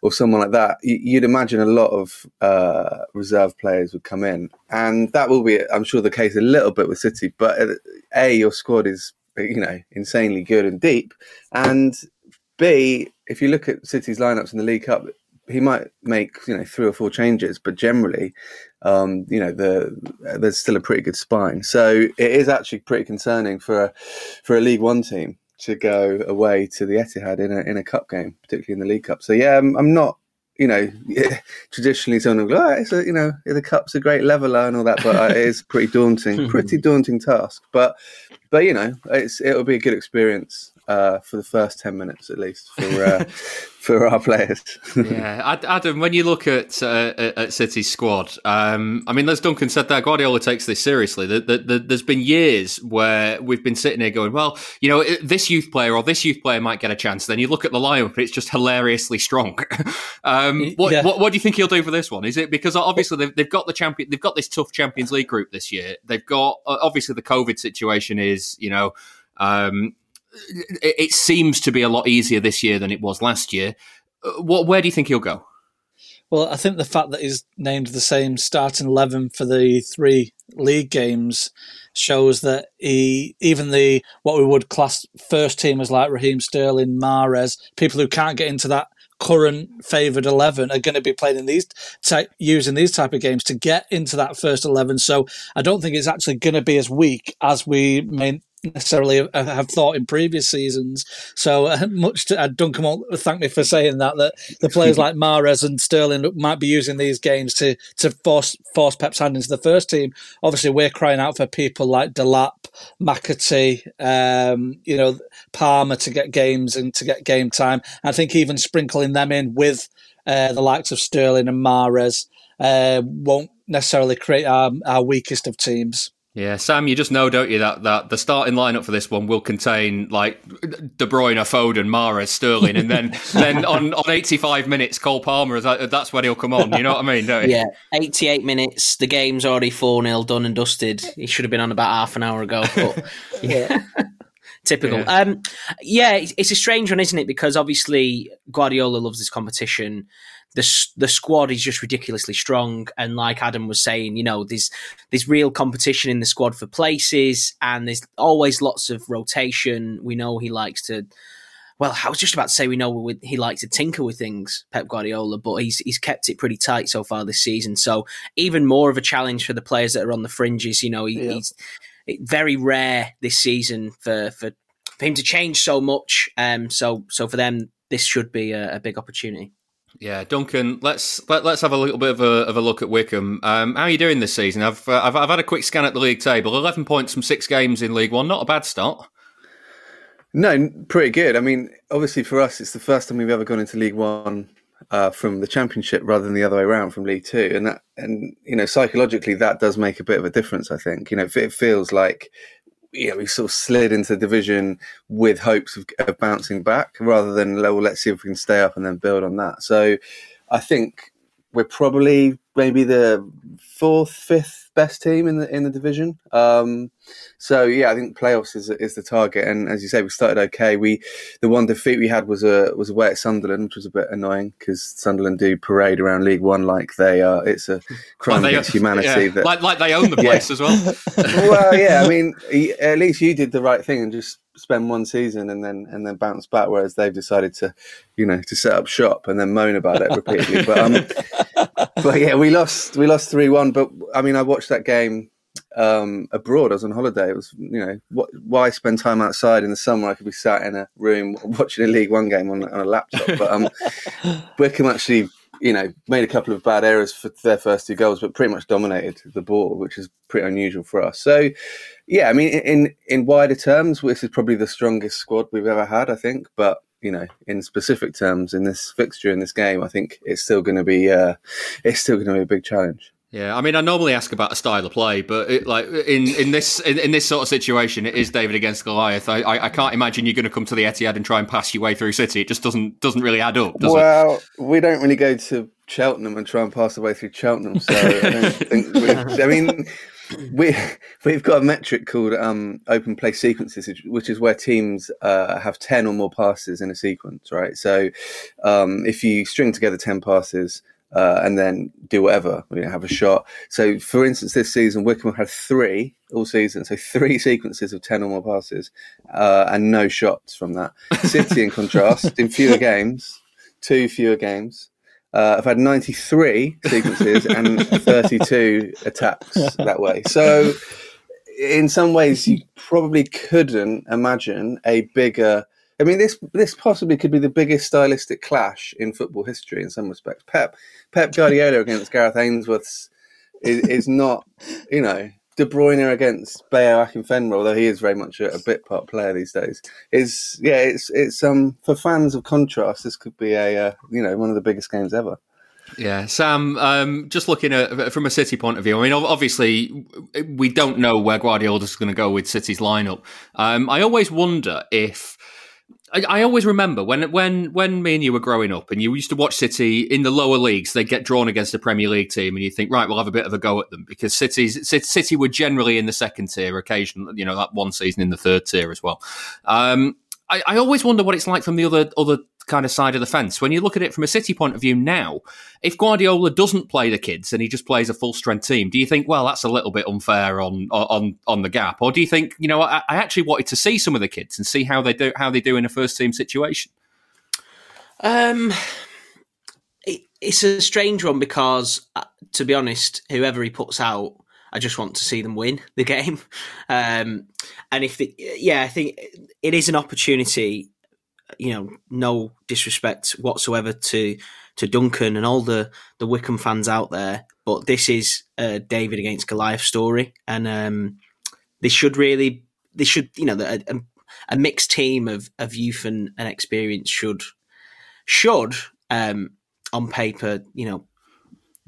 or someone like that, you'd imagine a lot of uh, reserve players would come in, and that will be, I'm sure, the case a little bit with City. But uh, a, your squad is, you know, insanely good and deep, and b, if you look at City's lineups in the League Cup, he might make you know three or four changes, but generally, um, you know, the there's still a pretty good spine. So it is actually pretty concerning for a, for a League One team to go away to the Etihad in a in a cup game, particularly in the League Cup. So yeah, I'm, I'm not. You know, traditionally, someone will go, oh, it's a, you know, the cup's a great leveler and all that, but uh, it is pretty daunting, pretty daunting task. But, but you know, it's it'll be a good experience uh, for the first 10 minutes at least for uh, for our players. yeah, Adam, when you look at uh, at City's squad, um, I mean, as Duncan said, that Guardiola takes this seriously. The, the, the, there's been years where we've been sitting here going, well, you know, this youth player or this youth player might get a chance. Then you look at the lineup, it's just hilariously strong. um, what, yeah. what, what do you think he'll do for this one? Is it because obviously they've, they've got the champion, they've got this tough Champions League group this year. They've got obviously the COVID situation is, you know. Um, it seems to be a lot easier this year than it was last year. Uh, what, where do you think he'll go? Well, I think the fact that he's named the same starting eleven for the three league games shows that he, even the what we would class first teamers like Raheem Sterling, Mahrez, people who can't get into that current favoured eleven are going to be playing in these type, using these type of games to get into that first eleven. So I don't think it's actually going to be as weak as we may necessarily have thought in previous seasons. So uh, much to, uh, Duncan won't thank me for saying that that the players like Mahrez and Sterling might be using these games to to force force Pep's hand into the first team. Obviously, we're crying out for people like Delap, McAtee, um, you know, Palmer to get games and to get game time. I think even sprinkling them in with uh, the likes of Sterling and Mahrez uh, won't necessarily create our, our weakest of teams. Yeah, Sam, you just know, don't you, that, that the starting lineup for this one will contain like De Bruyne, Foden, Mahrez, Sterling, and then then on, on 85 minutes, Cole Palmer, is that's when he'll come on. You know what I mean? Yeah, 88 minutes, the game's already 4 0 done and dusted. He should have been on about half an hour ago, but yeah. Typical. Yeah. Um, yeah, it's, it's a strange one, isn't it? Because obviously Guardiola loves this competition the the squad is just ridiculously strong. And like Adam was saying, you know, there's there's real competition in the squad for places, and there's always lots of rotation. We know he likes to. Well, I was just about to say we know he likes to tinker with things, Pep Guardiola, but he's he's kept it pretty tight so far this season. So even more of a challenge for the players that are on the fringes. You know, he, yeah. he's very rare this season for, for for him to change so much. Um, so so for them, this should be a, a big opportunity. Yeah, Duncan. Let's let, us let us have a little bit of a, of a look at Wycombe. Um, how are you doing this season? I've, uh, I've I've had a quick scan at the league table. Eleven points from six games in League One. Not a bad start. No, pretty good. I mean, obviously for us, it's the first time we've ever gone into League One uh, from the Championship rather than the other way around from League Two, and that and you know psychologically that does make a bit of a difference. I think you know it feels like know, we sort of slid into the division with hopes of, of bouncing back rather than, well, let's see if we can stay up and then build on that. So I think we're probably maybe the fourth, fifth best team in the in the division. Um, so yeah, I think playoffs is is the target. And as you say, we started okay. We the one defeat we had was a was away at Sunderland, which was a bit annoying because Sunderland do parade around League One like they are. It's a crime Like against humanity. yeah, that, like like they own the place as well. well, yeah. I mean, at least you did the right thing and just spend one season and then and then bounce back. Whereas they've decided to, you know, to set up shop and then moan about it repeatedly. but um, but yeah, we lost we lost three one. But I mean, I watched that game um, abroad. I was on holiday. It was you know what, why spend time outside in the summer? I could be sat in a room watching a League One game on, on a laptop. But um, Wycombe actually. You know, made a couple of bad errors for their first two goals, but pretty much dominated the ball, which is pretty unusual for us. So, yeah, I mean, in in wider terms, this is probably the strongest squad we've ever had, I think. But you know, in specific terms, in this fixture in this game, I think it's still going to be uh, it's still going to be a big challenge. Yeah, I mean, I normally ask about a style of play, but it, like in, in this in, in this sort of situation, it is David against Goliath. I, I, I can't imagine you're going to come to the Etihad and try and pass your way through City. It just doesn't doesn't really add up, does it? well, we don't really go to Cheltenham and try and pass the way through Cheltenham, so I don't think. I mean, we we've got a metric called um, open play sequences, which- is where teams uh, have ten or more passes in a sequence, right? So, um, if you string together ten passes. Uh, and then do whatever, you know, have a shot. So, for instance, this season, Wycombe had three all season, so three sequences of 10 or more passes, uh, and no shots from that. City, in contrast, in fewer games, two fewer games, uh, I've had 93 sequences and 32 attacks that way. So, in some ways, you probably couldn't imagine a bigger. I mean, this this possibly could be the biggest stylistic clash in football history in some respects. Pep Pep Guardiola against Gareth Ainsworth's is, is not, you know, De Bruyne against Bayo Akinfenwa, although he is very much a, a bit part player these days. Is yeah, it's it's um for fans of contrast, this could be a uh, you know one of the biggest games ever. Yeah, Sam. Um, just looking at from a City point of view, I mean, obviously we don't know where Guardiola's going to go with City's lineup. Um, I always wonder if I, I always remember when when when me and you were growing up, and you used to watch City in the lower leagues. They get drawn against a Premier League team, and you think, right, we'll have a bit of a go at them because City's City, were generally in the second tier, occasionally, you know, that one season in the third tier as well. Um, I, I always wonder what it's like from the other other kind of side of the fence. When you look at it from a City point of view now, if Guardiola doesn't play the kids and he just plays a full strength team, do you think, well, that's a little bit unfair on on on the gap, or do you think, you know, I, I actually wanted to see some of the kids and see how they do how they do in a first team situation? Um, it, it's a strange one because, uh, to be honest, whoever he puts out, I just want to see them win the game. Um, and if the, yeah, I think it is an opportunity. You know, no disrespect whatsoever to to Duncan and all the the Wycombe fans out there, but this is a David against Goliath story, and um, they should really, they should, you know, a, a, a mixed team of of youth and, and experience should should um, on paper, you know,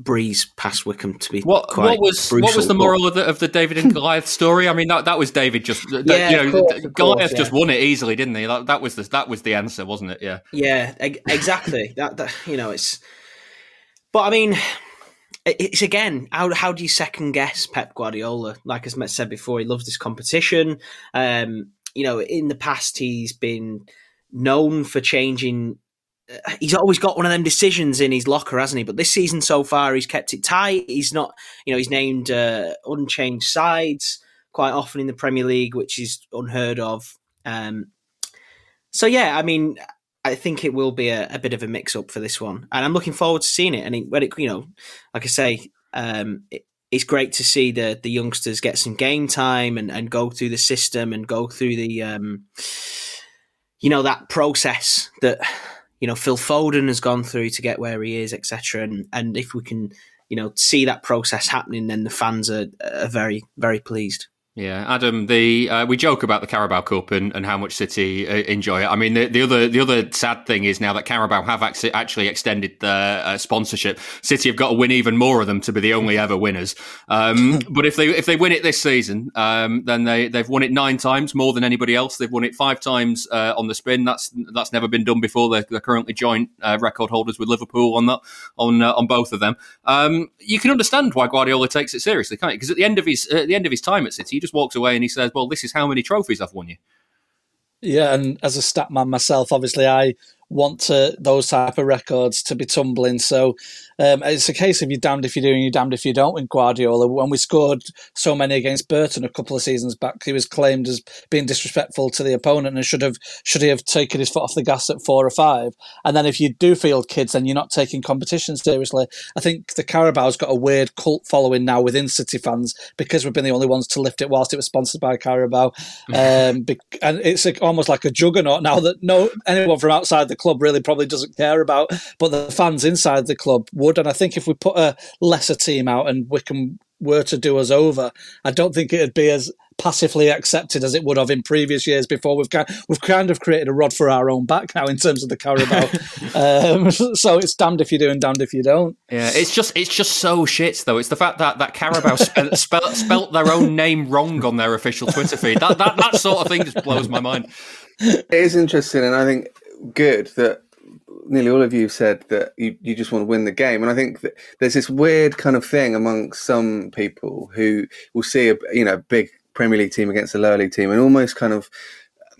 breeze past Wycombe to be What quite what was brutal, what was the but- moral of the, of the David and Goliath story? I mean, that, that was David just Yeah, you know course, Goliath course, just won it easily, didn't he? That, that was the that was the answer, wasn't it? Yeah. Yeah, exactly. that, that you know, it's. But I mean, it's again how how do you second guess Pep Guardiola? Like as Matt said before, he loves this competition. Um, you know, in the past he's been known for changing. He's always got one of them decisions in his locker, hasn't he? But this season so far, he's kept it tight. He's not, you know, he's named uh, unchanged sides quite often in the Premier League, which is unheard of. Um, so yeah, I mean, I think it will be a, a bit of a mix up for this one, and I'm looking forward to seeing it. And when it, you know, like I say, um, it, it's great to see the the youngsters get some game time and, and go through the system and go through the, um, you know, that process that you know Phil Foden has gone through to get where he is, etc. And and if we can, you know, see that process happening, then the fans are, are very very pleased. Yeah, Adam. The uh, we joke about the Carabao Cup and, and how much City uh, enjoy it. I mean, the, the other the other sad thing is now that Carabao have actually, actually extended their uh, sponsorship. City have got to win even more of them to be the only ever winners. Um, but if they if they win it this season, um, then they they've won it nine times more than anybody else. They've won it five times uh, on the spin. That's that's never been done before. They're, they're currently joint uh, record holders with Liverpool on that on uh, on both of them. Um, you can understand why Guardiola takes it seriously, can't you? Because at the end of his at the end of his time at City, just walks away and he says, "Well, this is how many trophies I've won you." Yeah, and as a stat man myself, obviously I want to, those type of records to be tumbling. So um, it's a case of you're damned if you do and you're damned if you don't with Guardiola. When we scored so many against Burton a couple of seasons back, he was claimed as being disrespectful to the opponent and should have should he have taken his foot off the gas at four or five. And then if you do field kids, then you're not taking competition seriously. I think the Carabao's got a weird cult following now within City fans because we've been the only ones to lift it whilst it was sponsored by Carabao. Um, and it's almost like a juggernaut now that no anyone from outside the club really probably doesn't care about, but the fans inside the club would. And I think if we put a lesser team out and Wycombe were to do us over, I don't think it'd be as passively accepted as it would have in previous years before. We've kind, we've kind of created a rod for our own back now in terms of the Carabao. um, so it's damned if you do and damned if you don't. Yeah, it's just it's just so shit though. It's the fact that that Carabao spelt, spelt, spelt their own name wrong on their official Twitter feed. That, that that sort of thing just blows my mind. It is interesting, and I think good that nearly all of you said that you, you just want to win the game. And I think that there's this weird kind of thing among some people who will see a you know big Premier League team against a lower league team and almost kind of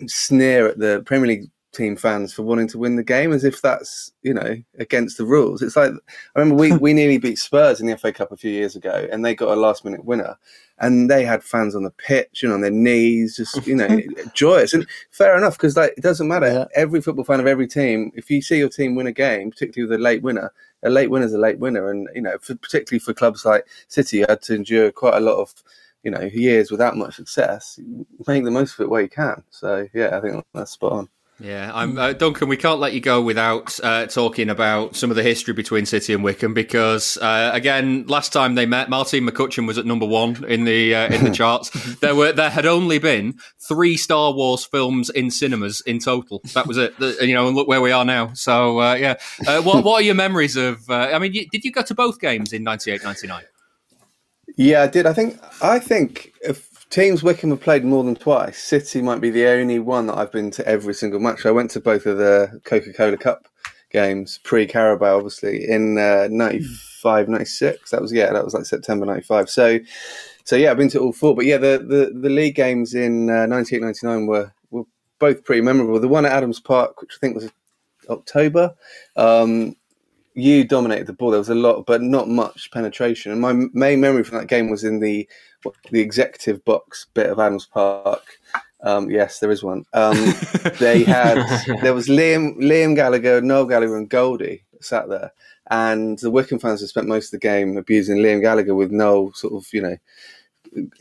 sneer at the Premier League team fans for wanting to win the game as if that's you know against the rules. It's like i remember we, we nearly beat spurs in the fa cup a few years ago and they got a last minute winner and they had fans on the pitch and on their knees just you know joyous. And fair enough because like it doesn't matter. Yeah. every football fan of every team if you see your team win a game particularly with a late winner a late winner is a late winner. And you know for, particularly for clubs like city you had to endure quite a lot of you know years without much success. Make the most of it where you can. So yeah i think that's spot on Yeah, I'm uh, Duncan. We can't let you go without uh, talking about some of the history between City and Wycombe because, uh, again, last time they met, Martine McCutcheon was at number one in the uh, in the charts. There were there had only been three Star Wars films in cinemas in total. That was it. The- you know, and look where we are now. So uh, yeah, uh, what what are your memories of? Uh, I mean, you, did you go to both games in 98, 99? Yeah, I did. I think I think if teams Wycombe have played more than twice, City might be the only one that I've been to every single match. I went to both of the Coca Cola Cup games, pre Carabao, obviously, in uh, 95, 96. That was yeah, that was like September ninety five. So, so yeah, I've been to all four. But yeah, the the, the league games in uh, 98, 99 were were both pretty memorable. The one at Adams Park, which I think was October. Um, you dominated the ball. There was a lot, but not much penetration. And my main memory from that game was in the the executive box bit of Adams Park. Um, yes, there is one. Um, they had there was Liam Liam Gallagher, Noel Gallagher, and Goldie sat there, and the Wycombe fans had spent most of the game abusing Liam Gallagher with Noel sort of you know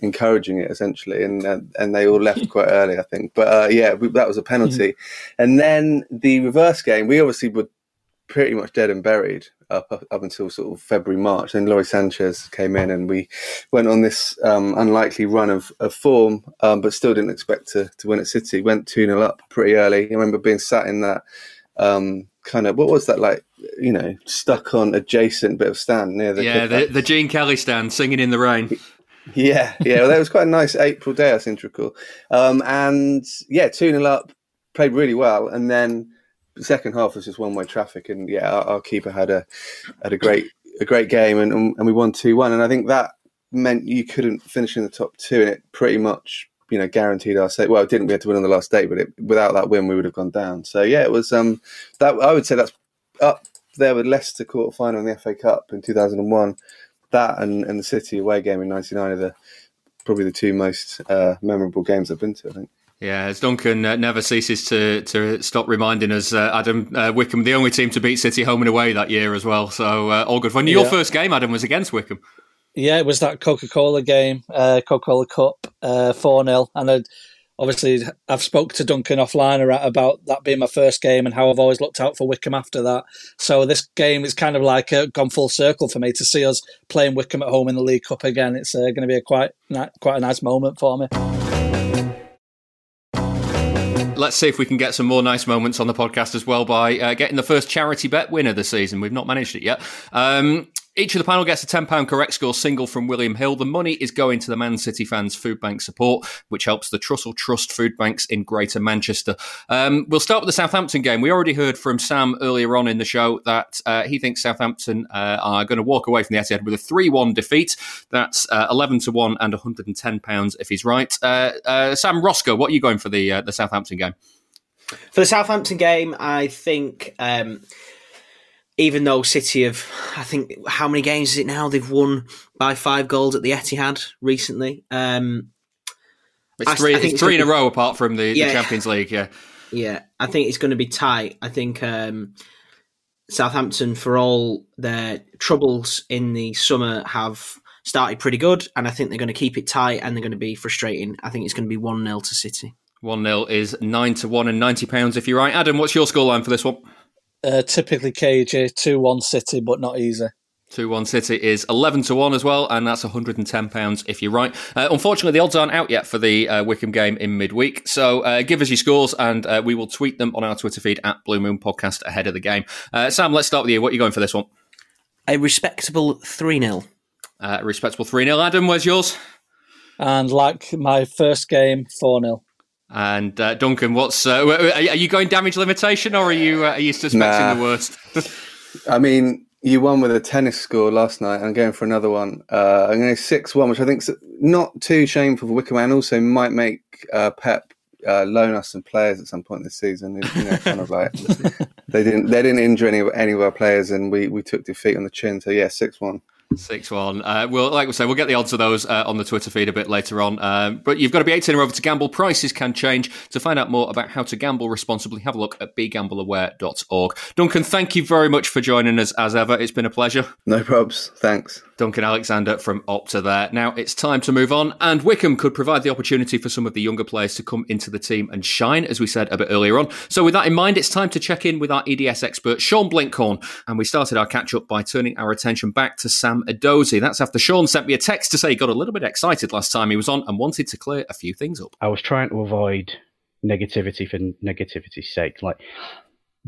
encouraging it essentially, and uh, and they all left quite early, I think. But uh, yeah, we, that was a penalty. and then the reverse game, we obviously were pretty much dead and buried up up, until sort of February March. Then Lawrie Sanchez came in, and we went on this um, unlikely run of, of form, um, but still didn't expect to to win at City. Went two 0 up pretty early. I remember being sat in that. Um, kind of what was that like you know stuck on adjacent bit of stand near the yeah, the, the Gene Kelly stand singing in the rain. Yeah, yeah. Well, that was quite a nice April day. I seem to recall. Um, and yeah, two 0 up, played really well, and then the second half was just one way traffic. And yeah, our, our keeper had a had a great a great game, and and we won two one. And I think that meant you couldn't finish in the top two, and it pretty much you know guaranteed our state. Well, it didn't. We had to win on the last day, but it, without that win, we would have gone down. So yeah, it was um that I would say that's up there with Leicester quarter final in the FA Cup in two thousand and one. That and, and the City away game in '99 are the probably the two most uh, memorable games I've been to. I think. Yeah, as Duncan uh, never ceases to to stop reminding us, uh, Adam uh, Wycombe, the only team to beat City home and away that year as well. So uh, all good fun. Your Yeah. first game, Adam, was against Wycombe. Yeah, it was that Coca Cola game, uh, Coca Cola Cup, uh, four 0 and I'd, obviously I've spoke to Duncan offline about that being my first game and how I've always looked out for Wycombe after that. So this game is kind of like uh, gone full circle for me to see us playing Wycombe at home in the League Cup again. It's uh, going to be a quite quite a nice moment for me. Let's see if we can get some more nice moments on the podcast as well by uh, getting the first charity bet winner this season. We've not managed it yet. Um, each of the panel gets a £10 correct score single from William Hill. The money is going to the Man City fans food bank support, which helps the Trussell Trust food banks in Greater Manchester. Um, we'll start with the Southampton game. We already heard from Sam earlier on in the show that uh, he thinks Southampton uh, are going to walk away from the Etihad with a 3 1 defeat. That's uh, 11 to 1 and £110 if he's right. Uh, uh, Sam Roscoe, what are you going for the, uh, the Southampton game? For the Southampton game, I think. Um, even though City have, I think, how many games is it now? They've won by five goals at the Etihad recently. Um, it's three, I, I it's three in a row apart from the, yeah, the, Champions League, yeah. Yeah, I think it's going to be tight. I think um, Southampton, for all their troubles in the summer, have started pretty good, and I think they're going to keep it tight and they're going to be frustrating. I think it's going to be 1 0 to City. 1 0 is 9 to 1 and £90 if you're right. Adam, what's your scoreline for this one? Uh, typically KJ two one City, but not easy. Two one City is eleven to one as well, and that's one hundred and ten pounds if you're right. Uh, unfortunately, the odds aren't out yet for the uh, Wycombe game in midweek, so uh, give us your scores, and uh, we will tweet them on our Twitter feed at Blue Moon Podcast ahead of the game. Uh, Sam, let's start with you. What are you going for this one? A respectable three 0 uh, Respectable three 0 Adam, where's yours? And like my first game, four 0 and uh, Duncan, what's uh, are you going damage limitation or are you uh, are you suspecting nah. the worst? I mean, you won with a tennis score last night. I'm going for another one. Uh, I'm going six one, which I think is not too shameful for Wycombe, and also might make uh, Pep uh, loan us some players at some point this season. You know, kind of like they didn't they didn't injure any any of our players, and we we took defeat on the chin. So yeah, six one. Six one. Uh, well, like we say, we'll get the odds of those uh, on the Twitter feed a bit later on. Um, but you've got to be 18 or over to gamble. Prices can change. To find out more about how to gamble responsibly, have a look at begambleaware.org. Duncan, thank you very much for joining us as ever. It's been a pleasure. No probs. Thanks. Duncan Alexander from Opta there. Now it's time to move on, and Wycombe could provide the opportunity for some of the younger players to come into the team and shine, as we said a bit earlier on. So, with that in mind, it's time to check in with our EDS expert, Sean Blinkhorn, and we started our catch up by turning our attention back to Sam Edozie. That's after Sean sent me a text to say he got a little bit excited last time he was on and wanted to clear a few things up. I was trying to avoid negativity for negativity's sake. Like,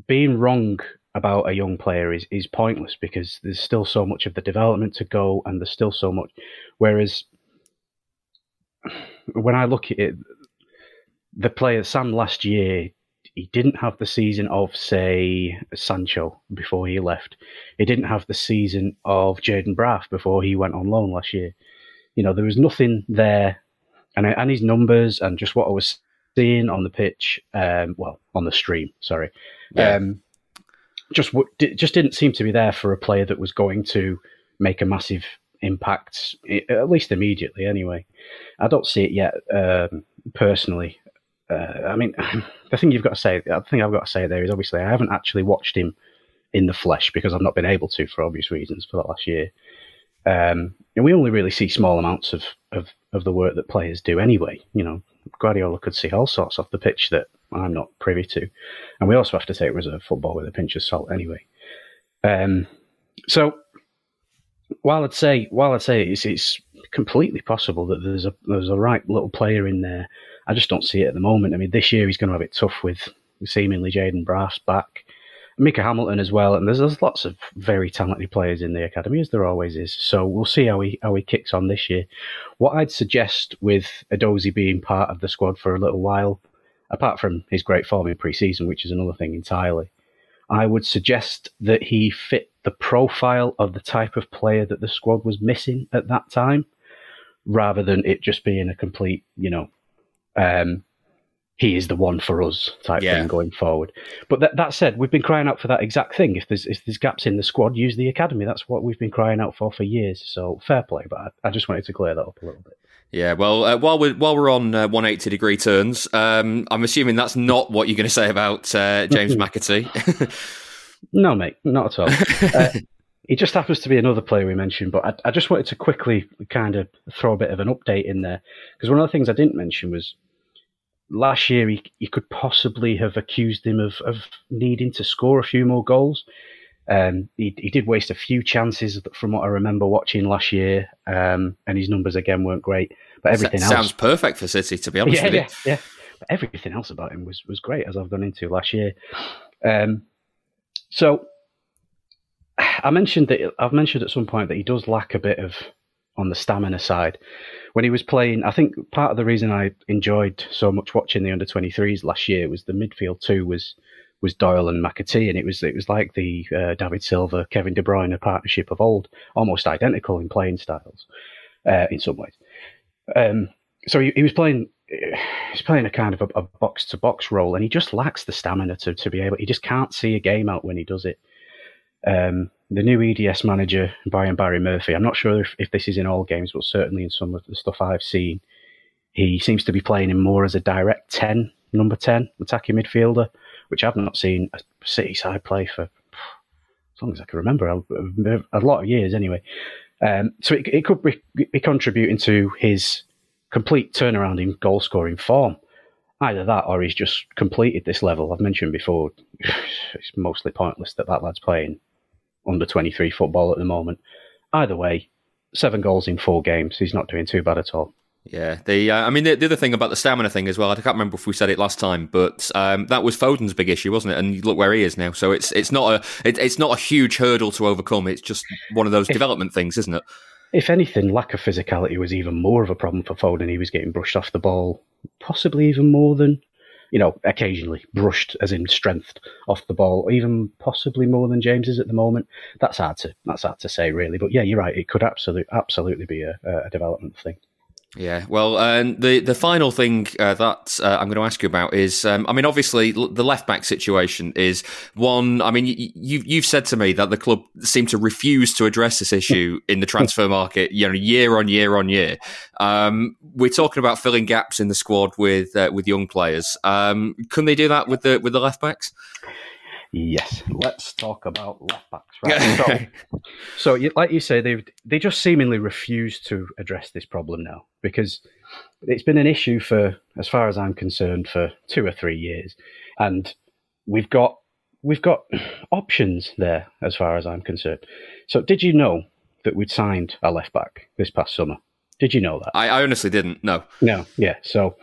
being wrong about a young player is, is pointless because there's still so much of the development to go and there's still so much. Whereas when I look at it, the player Sam last year, he didn't have the season of, say, Sancho before he left. He didn't have the season of Jayden Braaf before he went on loan last year. You know, there was nothing there. And, and his numbers and just what I was seeing on the pitch, um, well, on the stream, sorry. Yeah. Um, just just didn't seem to be there for a player that was going to make a massive impact, at least immediately. Anyway, I don't see it yet um, personally. Uh, I mean, the thing you've got to say, the thing I've got to say there is obviously I haven't actually watched him in the flesh because I've not been able to for obvious reasons for the last year. Um, and we only really see small amounts of, of, of the work that players do anyway. You know, Guardiola could see all sorts off the pitch that I'm not privy to. And we also have to take reserve football with a pinch of salt anyway. Um, so while I'd say while I'd say it's, it's completely possible that there's a there's a right little player in there, I just don't see it at the moment. I mean, this year he's going to have it tough with seemingly Jayden Braaf back, Micah Hamilton as well, and there's, there's lots of very talented players in the academy as there always is. So we'll see how he how he kicks on this year. What I'd suggest with Edozie being part of the squad for a little while apart from his great form in pre-season, which is another thing entirely. I would suggest that he fit the profile of the type of player that the squad was missing at that time, rather than it just being a complete, you know, um, he is the one for us type yeah. thing going forward. But that, that said, we've been crying out for that exact thing. If there's if there's gaps in the squad, use the academy. That's what we've been crying out for for years. So fair play, but I, I just wanted to clear that up a little bit. Yeah, well, uh, while we're while we're on uh, 180 degree turns, um, I'm assuming that's not what you're going to say about uh, James McAtee. no, mate, not at all. Uh, he just happens to be another player we mentioned, but I, I, just wanted to quickly kind of throw a bit of an update in there because one of the things I didn't mention was last year he, you could possibly have accused him of, of needing to score a few more goals. Um, he, he did waste a few chances from what I remember watching last year, um, and his numbers again weren't great. But everything S- else sounds perfect for City, to be honest yeah, with you. yeah, yeah. But everything else about him was was great, as I've gone into last year. Um, so I mentioned that I've mentioned at some point that he does lack a bit of on the stamina side. When he was playing, I think part of the reason I enjoyed so much watching the under 23s last year was the midfield too was was Doyle and McAtee, and it was it was like the uh, David Silva, Kevin De Bruyne partnership of old, almost identical in playing styles uh, in some ways. Um, so he, he was playing he's playing a kind of a box to box role, and he just lacks the stamina to, to be able. He just can't see a game out when he does it. Um, the new EDS manager, Brian Barry Murphy, I'm not sure if, if this is in all games, but certainly in some of the stuff I've seen, he seems to be playing him more as a direct 10, number 10, attacking midfielder, which I've not seen a City side play for as long as I can remember, a, lot of years anyway. Um, so it, it could be, be contributing to his complete turnaround in goal scoring form. Either that or he's just completed this level. I've mentioned before, it's mostly pointless that that lad's playing under 23 football at the moment. Either way, seven goals in four games. He's not doing too bad at all. Yeah, the uh, I mean the, the, other thing about the stamina thing as well. I can't remember if we said it last time, but um, that was Foden's big issue, wasn't it? And look where he is now. So it's it's not a it, it's not a huge hurdle to overcome. It's just one of those if, development things, isn't it? If anything, lack of physicality was even more of a problem for Foden. He was getting brushed off the ball, possibly even more than you know, occasionally brushed as in strength off the ball, even possibly more than James is at the moment. That's hard to that's hard to say really, but yeah, you're right. It could absolutely absolutely be a, a development thing. Yeah, well, um, the the final thing uh, that uh, I'm going to ask you about is, um, I mean, obviously the left back situation is one. I mean, you you've said to me that the club seem to refuse to address this issue in the transfer market, you know, year on year on year. Um, we're talking about filling gaps in the squad with uh, with young players. Um, can they do that with the with the left backs? Yes, let's talk about left backs. Right. so, so, like you say, they they just seemingly refuse to address this problem now because it's been an issue for, as far as I'm concerned, for two or three years, and we've got we've got options there as far as I'm concerned. So, did you know that we'd signed a left back this past summer? Did you know that? I, I honestly didn't. No. No. Yeah. So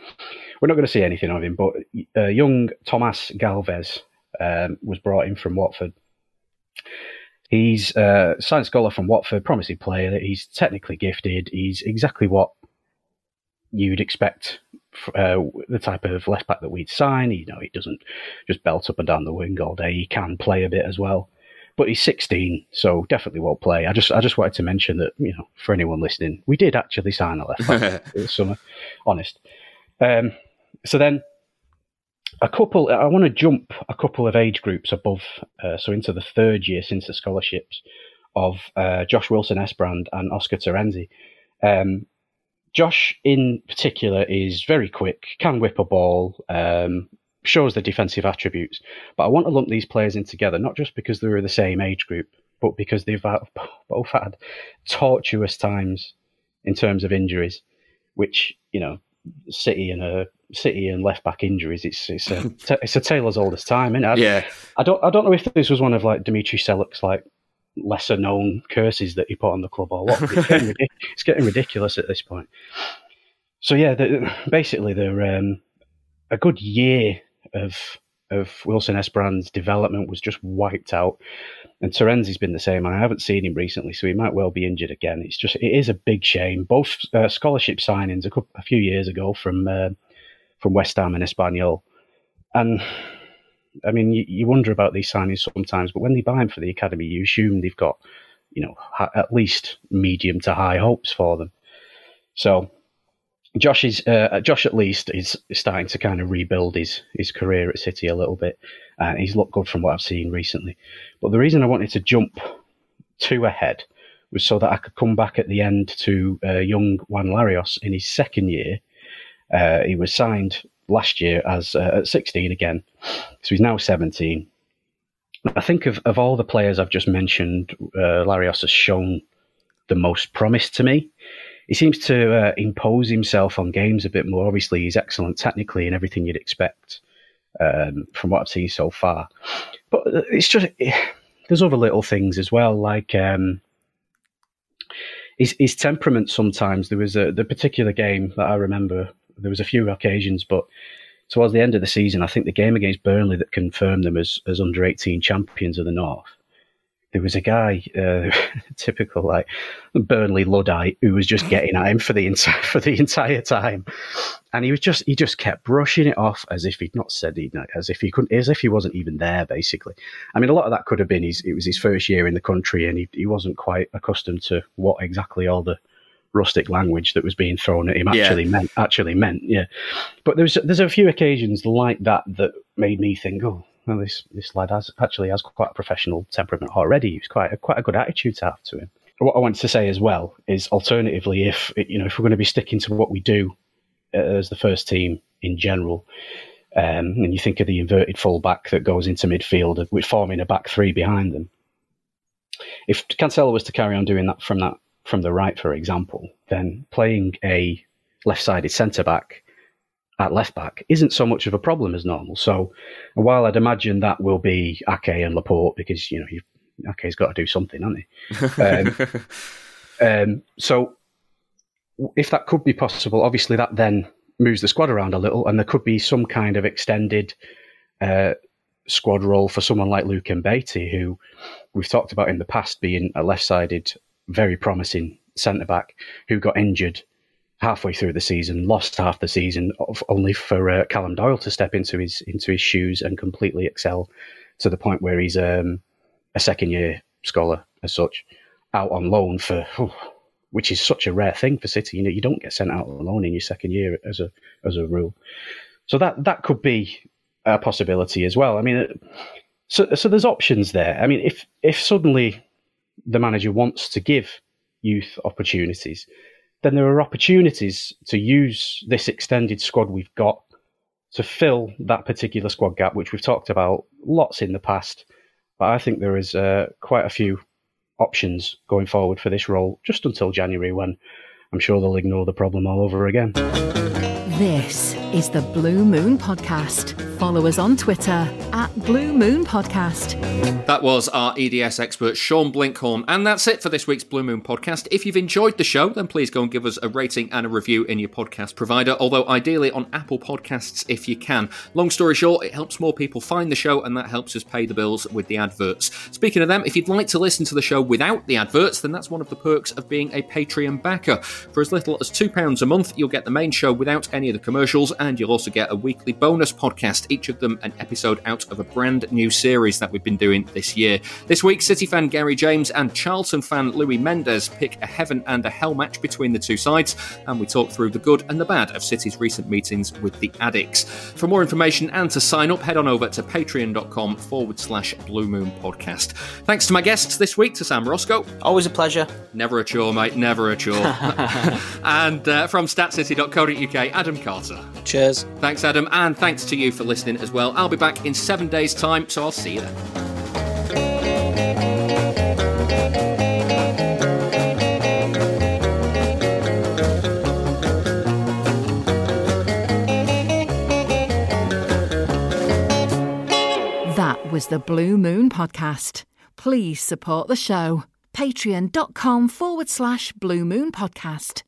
we're not going to see anything of him, but uh, young Thomas Galvez um, was brought in from Watford. He's a science scholar from Watford, promising player. He's technically gifted. He's exactly what you'd expect uh, the type of left back that we'd sign. You know, he doesn't just belt up and down the wing all day. He can play a bit as well, but he's 16, so definitely won't play. I just I just wanted to mention that you know for anyone listening, we did actually sign a left back this summer. Honest. Um, so then a couple. I want to jump a couple of age groups above, uh, so into the third year since the scholarships of uh, Josh Wilson Esbrand and Oscar Tarensi. Um, Josh, in particular, is very quick, can whip a ball, um, shows the defensive attributes. But I want to lump these players in together, not just because they're the same age group, but because they've both had tortuous times in terms of injuries, which you know, City and a City and left back injuries. It's it's a it's a tale as old as time, isn't it? I, yeah. I don't I don't know if this was one of like Dimitri Seluk's like lesser known curses that he put on the club or what. It's getting, it's getting ridiculous at this point. So yeah, the, basically they're um, a good year of of Wilson Esbrand's development was just wiped out. And Tarensi's been the same. I haven't seen him recently, so he might well be injured again. It's just it is a big shame. Both uh, scholarship signings a, couple, a few years ago from uh, from West Ham and Espanyol. And I mean, you, you, wonder about these signings sometimes, but when they buy them for the academy, you assume they've got, you know, ha- at least medium to high hopes for them. So Josh is uh, Josh at least is, starting to kind of rebuild his his career at City a little bit, and he's looked good from what I've seen recently. But the reason I wanted to jump two ahead was so that I could come back at the end to uh, young Juan Larios in his second year uh, he was signed last year as uh, at 16 again, so he's now 17. I think of, of all the players I've just mentioned, uh, Larios has shown the most promise to me. He seems to uh, impose himself on games a bit more. Obviously, he's excellent technically and everything you'd expect um, from what I've seen so far. But uh, it's just there's other little things as well, like um, his, his temperament. Sometimes there was a the particular game that I remember. There was a few occasions, but towards the end of the season, I think the game against Burnley that confirmed them as as under eighteen champions of the North there was a guy, uh, typical like Burnley luddite, who was just getting at him for the entire for the entire time, and he was just he just kept brushing it off as if he'd not said it, as if he couldn't, as if he wasn't even there. Basically, I mean, a lot of that could have been his. It was his first year in the country, and he he wasn't quite accustomed to what exactly all the rustic language that was being thrown at him actually yeah. meant actually meant yeah but there's there's a few occasions like that that made me think oh well, this this lad has actually has quite a professional temperament already. He's quite a, quite a good attitude to have to him. What I wanted to say as well is, alternatively, if you know if we're going to be sticking to what we do uh, as the first team in general, um, and you think of the inverted fullback that goes into midfield with forming a back three behind them, if Cancelo was to carry on doing that from that from the right, for example, then playing a left-sided centre back at left back isn't so much of a problem as normal. So while I'd imagine that will be Ake and Laporte because you know Ake's got to do something, hasn't he? Um, um, so if that could be possible, obviously that then moves the squad around a little, and there could be some kind of extended uh, squad role for someone like Luke Mbete, who we've talked about in the past being a left-sided, very promising centre back who got injured halfway through the season, lost half the season, only for uh, Callum Doyle to step into his into his shoes and completely excel to the point where he's um, a second year scholar as such, out on loan for, oh, which is such a rare thing for City. You know, you don't get sent out on loan in your second year as a as a rule. So that that could be a possibility as well. I mean, so so there's options there. I mean, if if suddenly the manager wants to give youth opportunities then there are opportunities to use this extended squad we've got to fill that particular squad gap, which we've talked about lots in the past. But I think there is uh, quite a few options going forward for this role just until January when I'm sure they'll ignore the problem all over again. This is the Blue Moon Podcast. Follow us on Twitter at Blue Moon Podcast. That was our EDS expert, Sean Blinkhorn. And that's it for this week's Blue Moon Podcast. If you've enjoyed the show, then please go and give us a rating and a review in your podcast provider, although ideally on Apple Podcasts if you can. Long story short, it helps more people find the show, and that helps us pay the bills with the adverts. Speaking of them, if you'd like to listen to the show without the adverts, then that's one of the perks of being a Patreon backer. For as little as £2 a month, you'll get the main show without any of the commercials, and you'll also get a weekly bonus podcast, each of them an episode out of a brand new series that we've been doing this year. This week, City fan Gary James and Charlton fan Louis Mendes pick a heaven and a hell match between the two sides, and we talk through the good and the bad of City's recent meetings with the Addicks. For more information and to sign up, head on over to patreon.com forward slash Blue Moon Podcast. Thanks to my guests this week, to Sam Roscoe. Always a pleasure. Never a chore, mate, never a chore. and uh, from statscity.co.uk, Adam Carter. Cheers. Thanks, Adam, and thanks to you for listening as well. I'll be back in seven days' time, so I'll see you then. That was the Blue Moon Podcast. Please support the show. Patreon.com forward slash Blue Moon Podcast.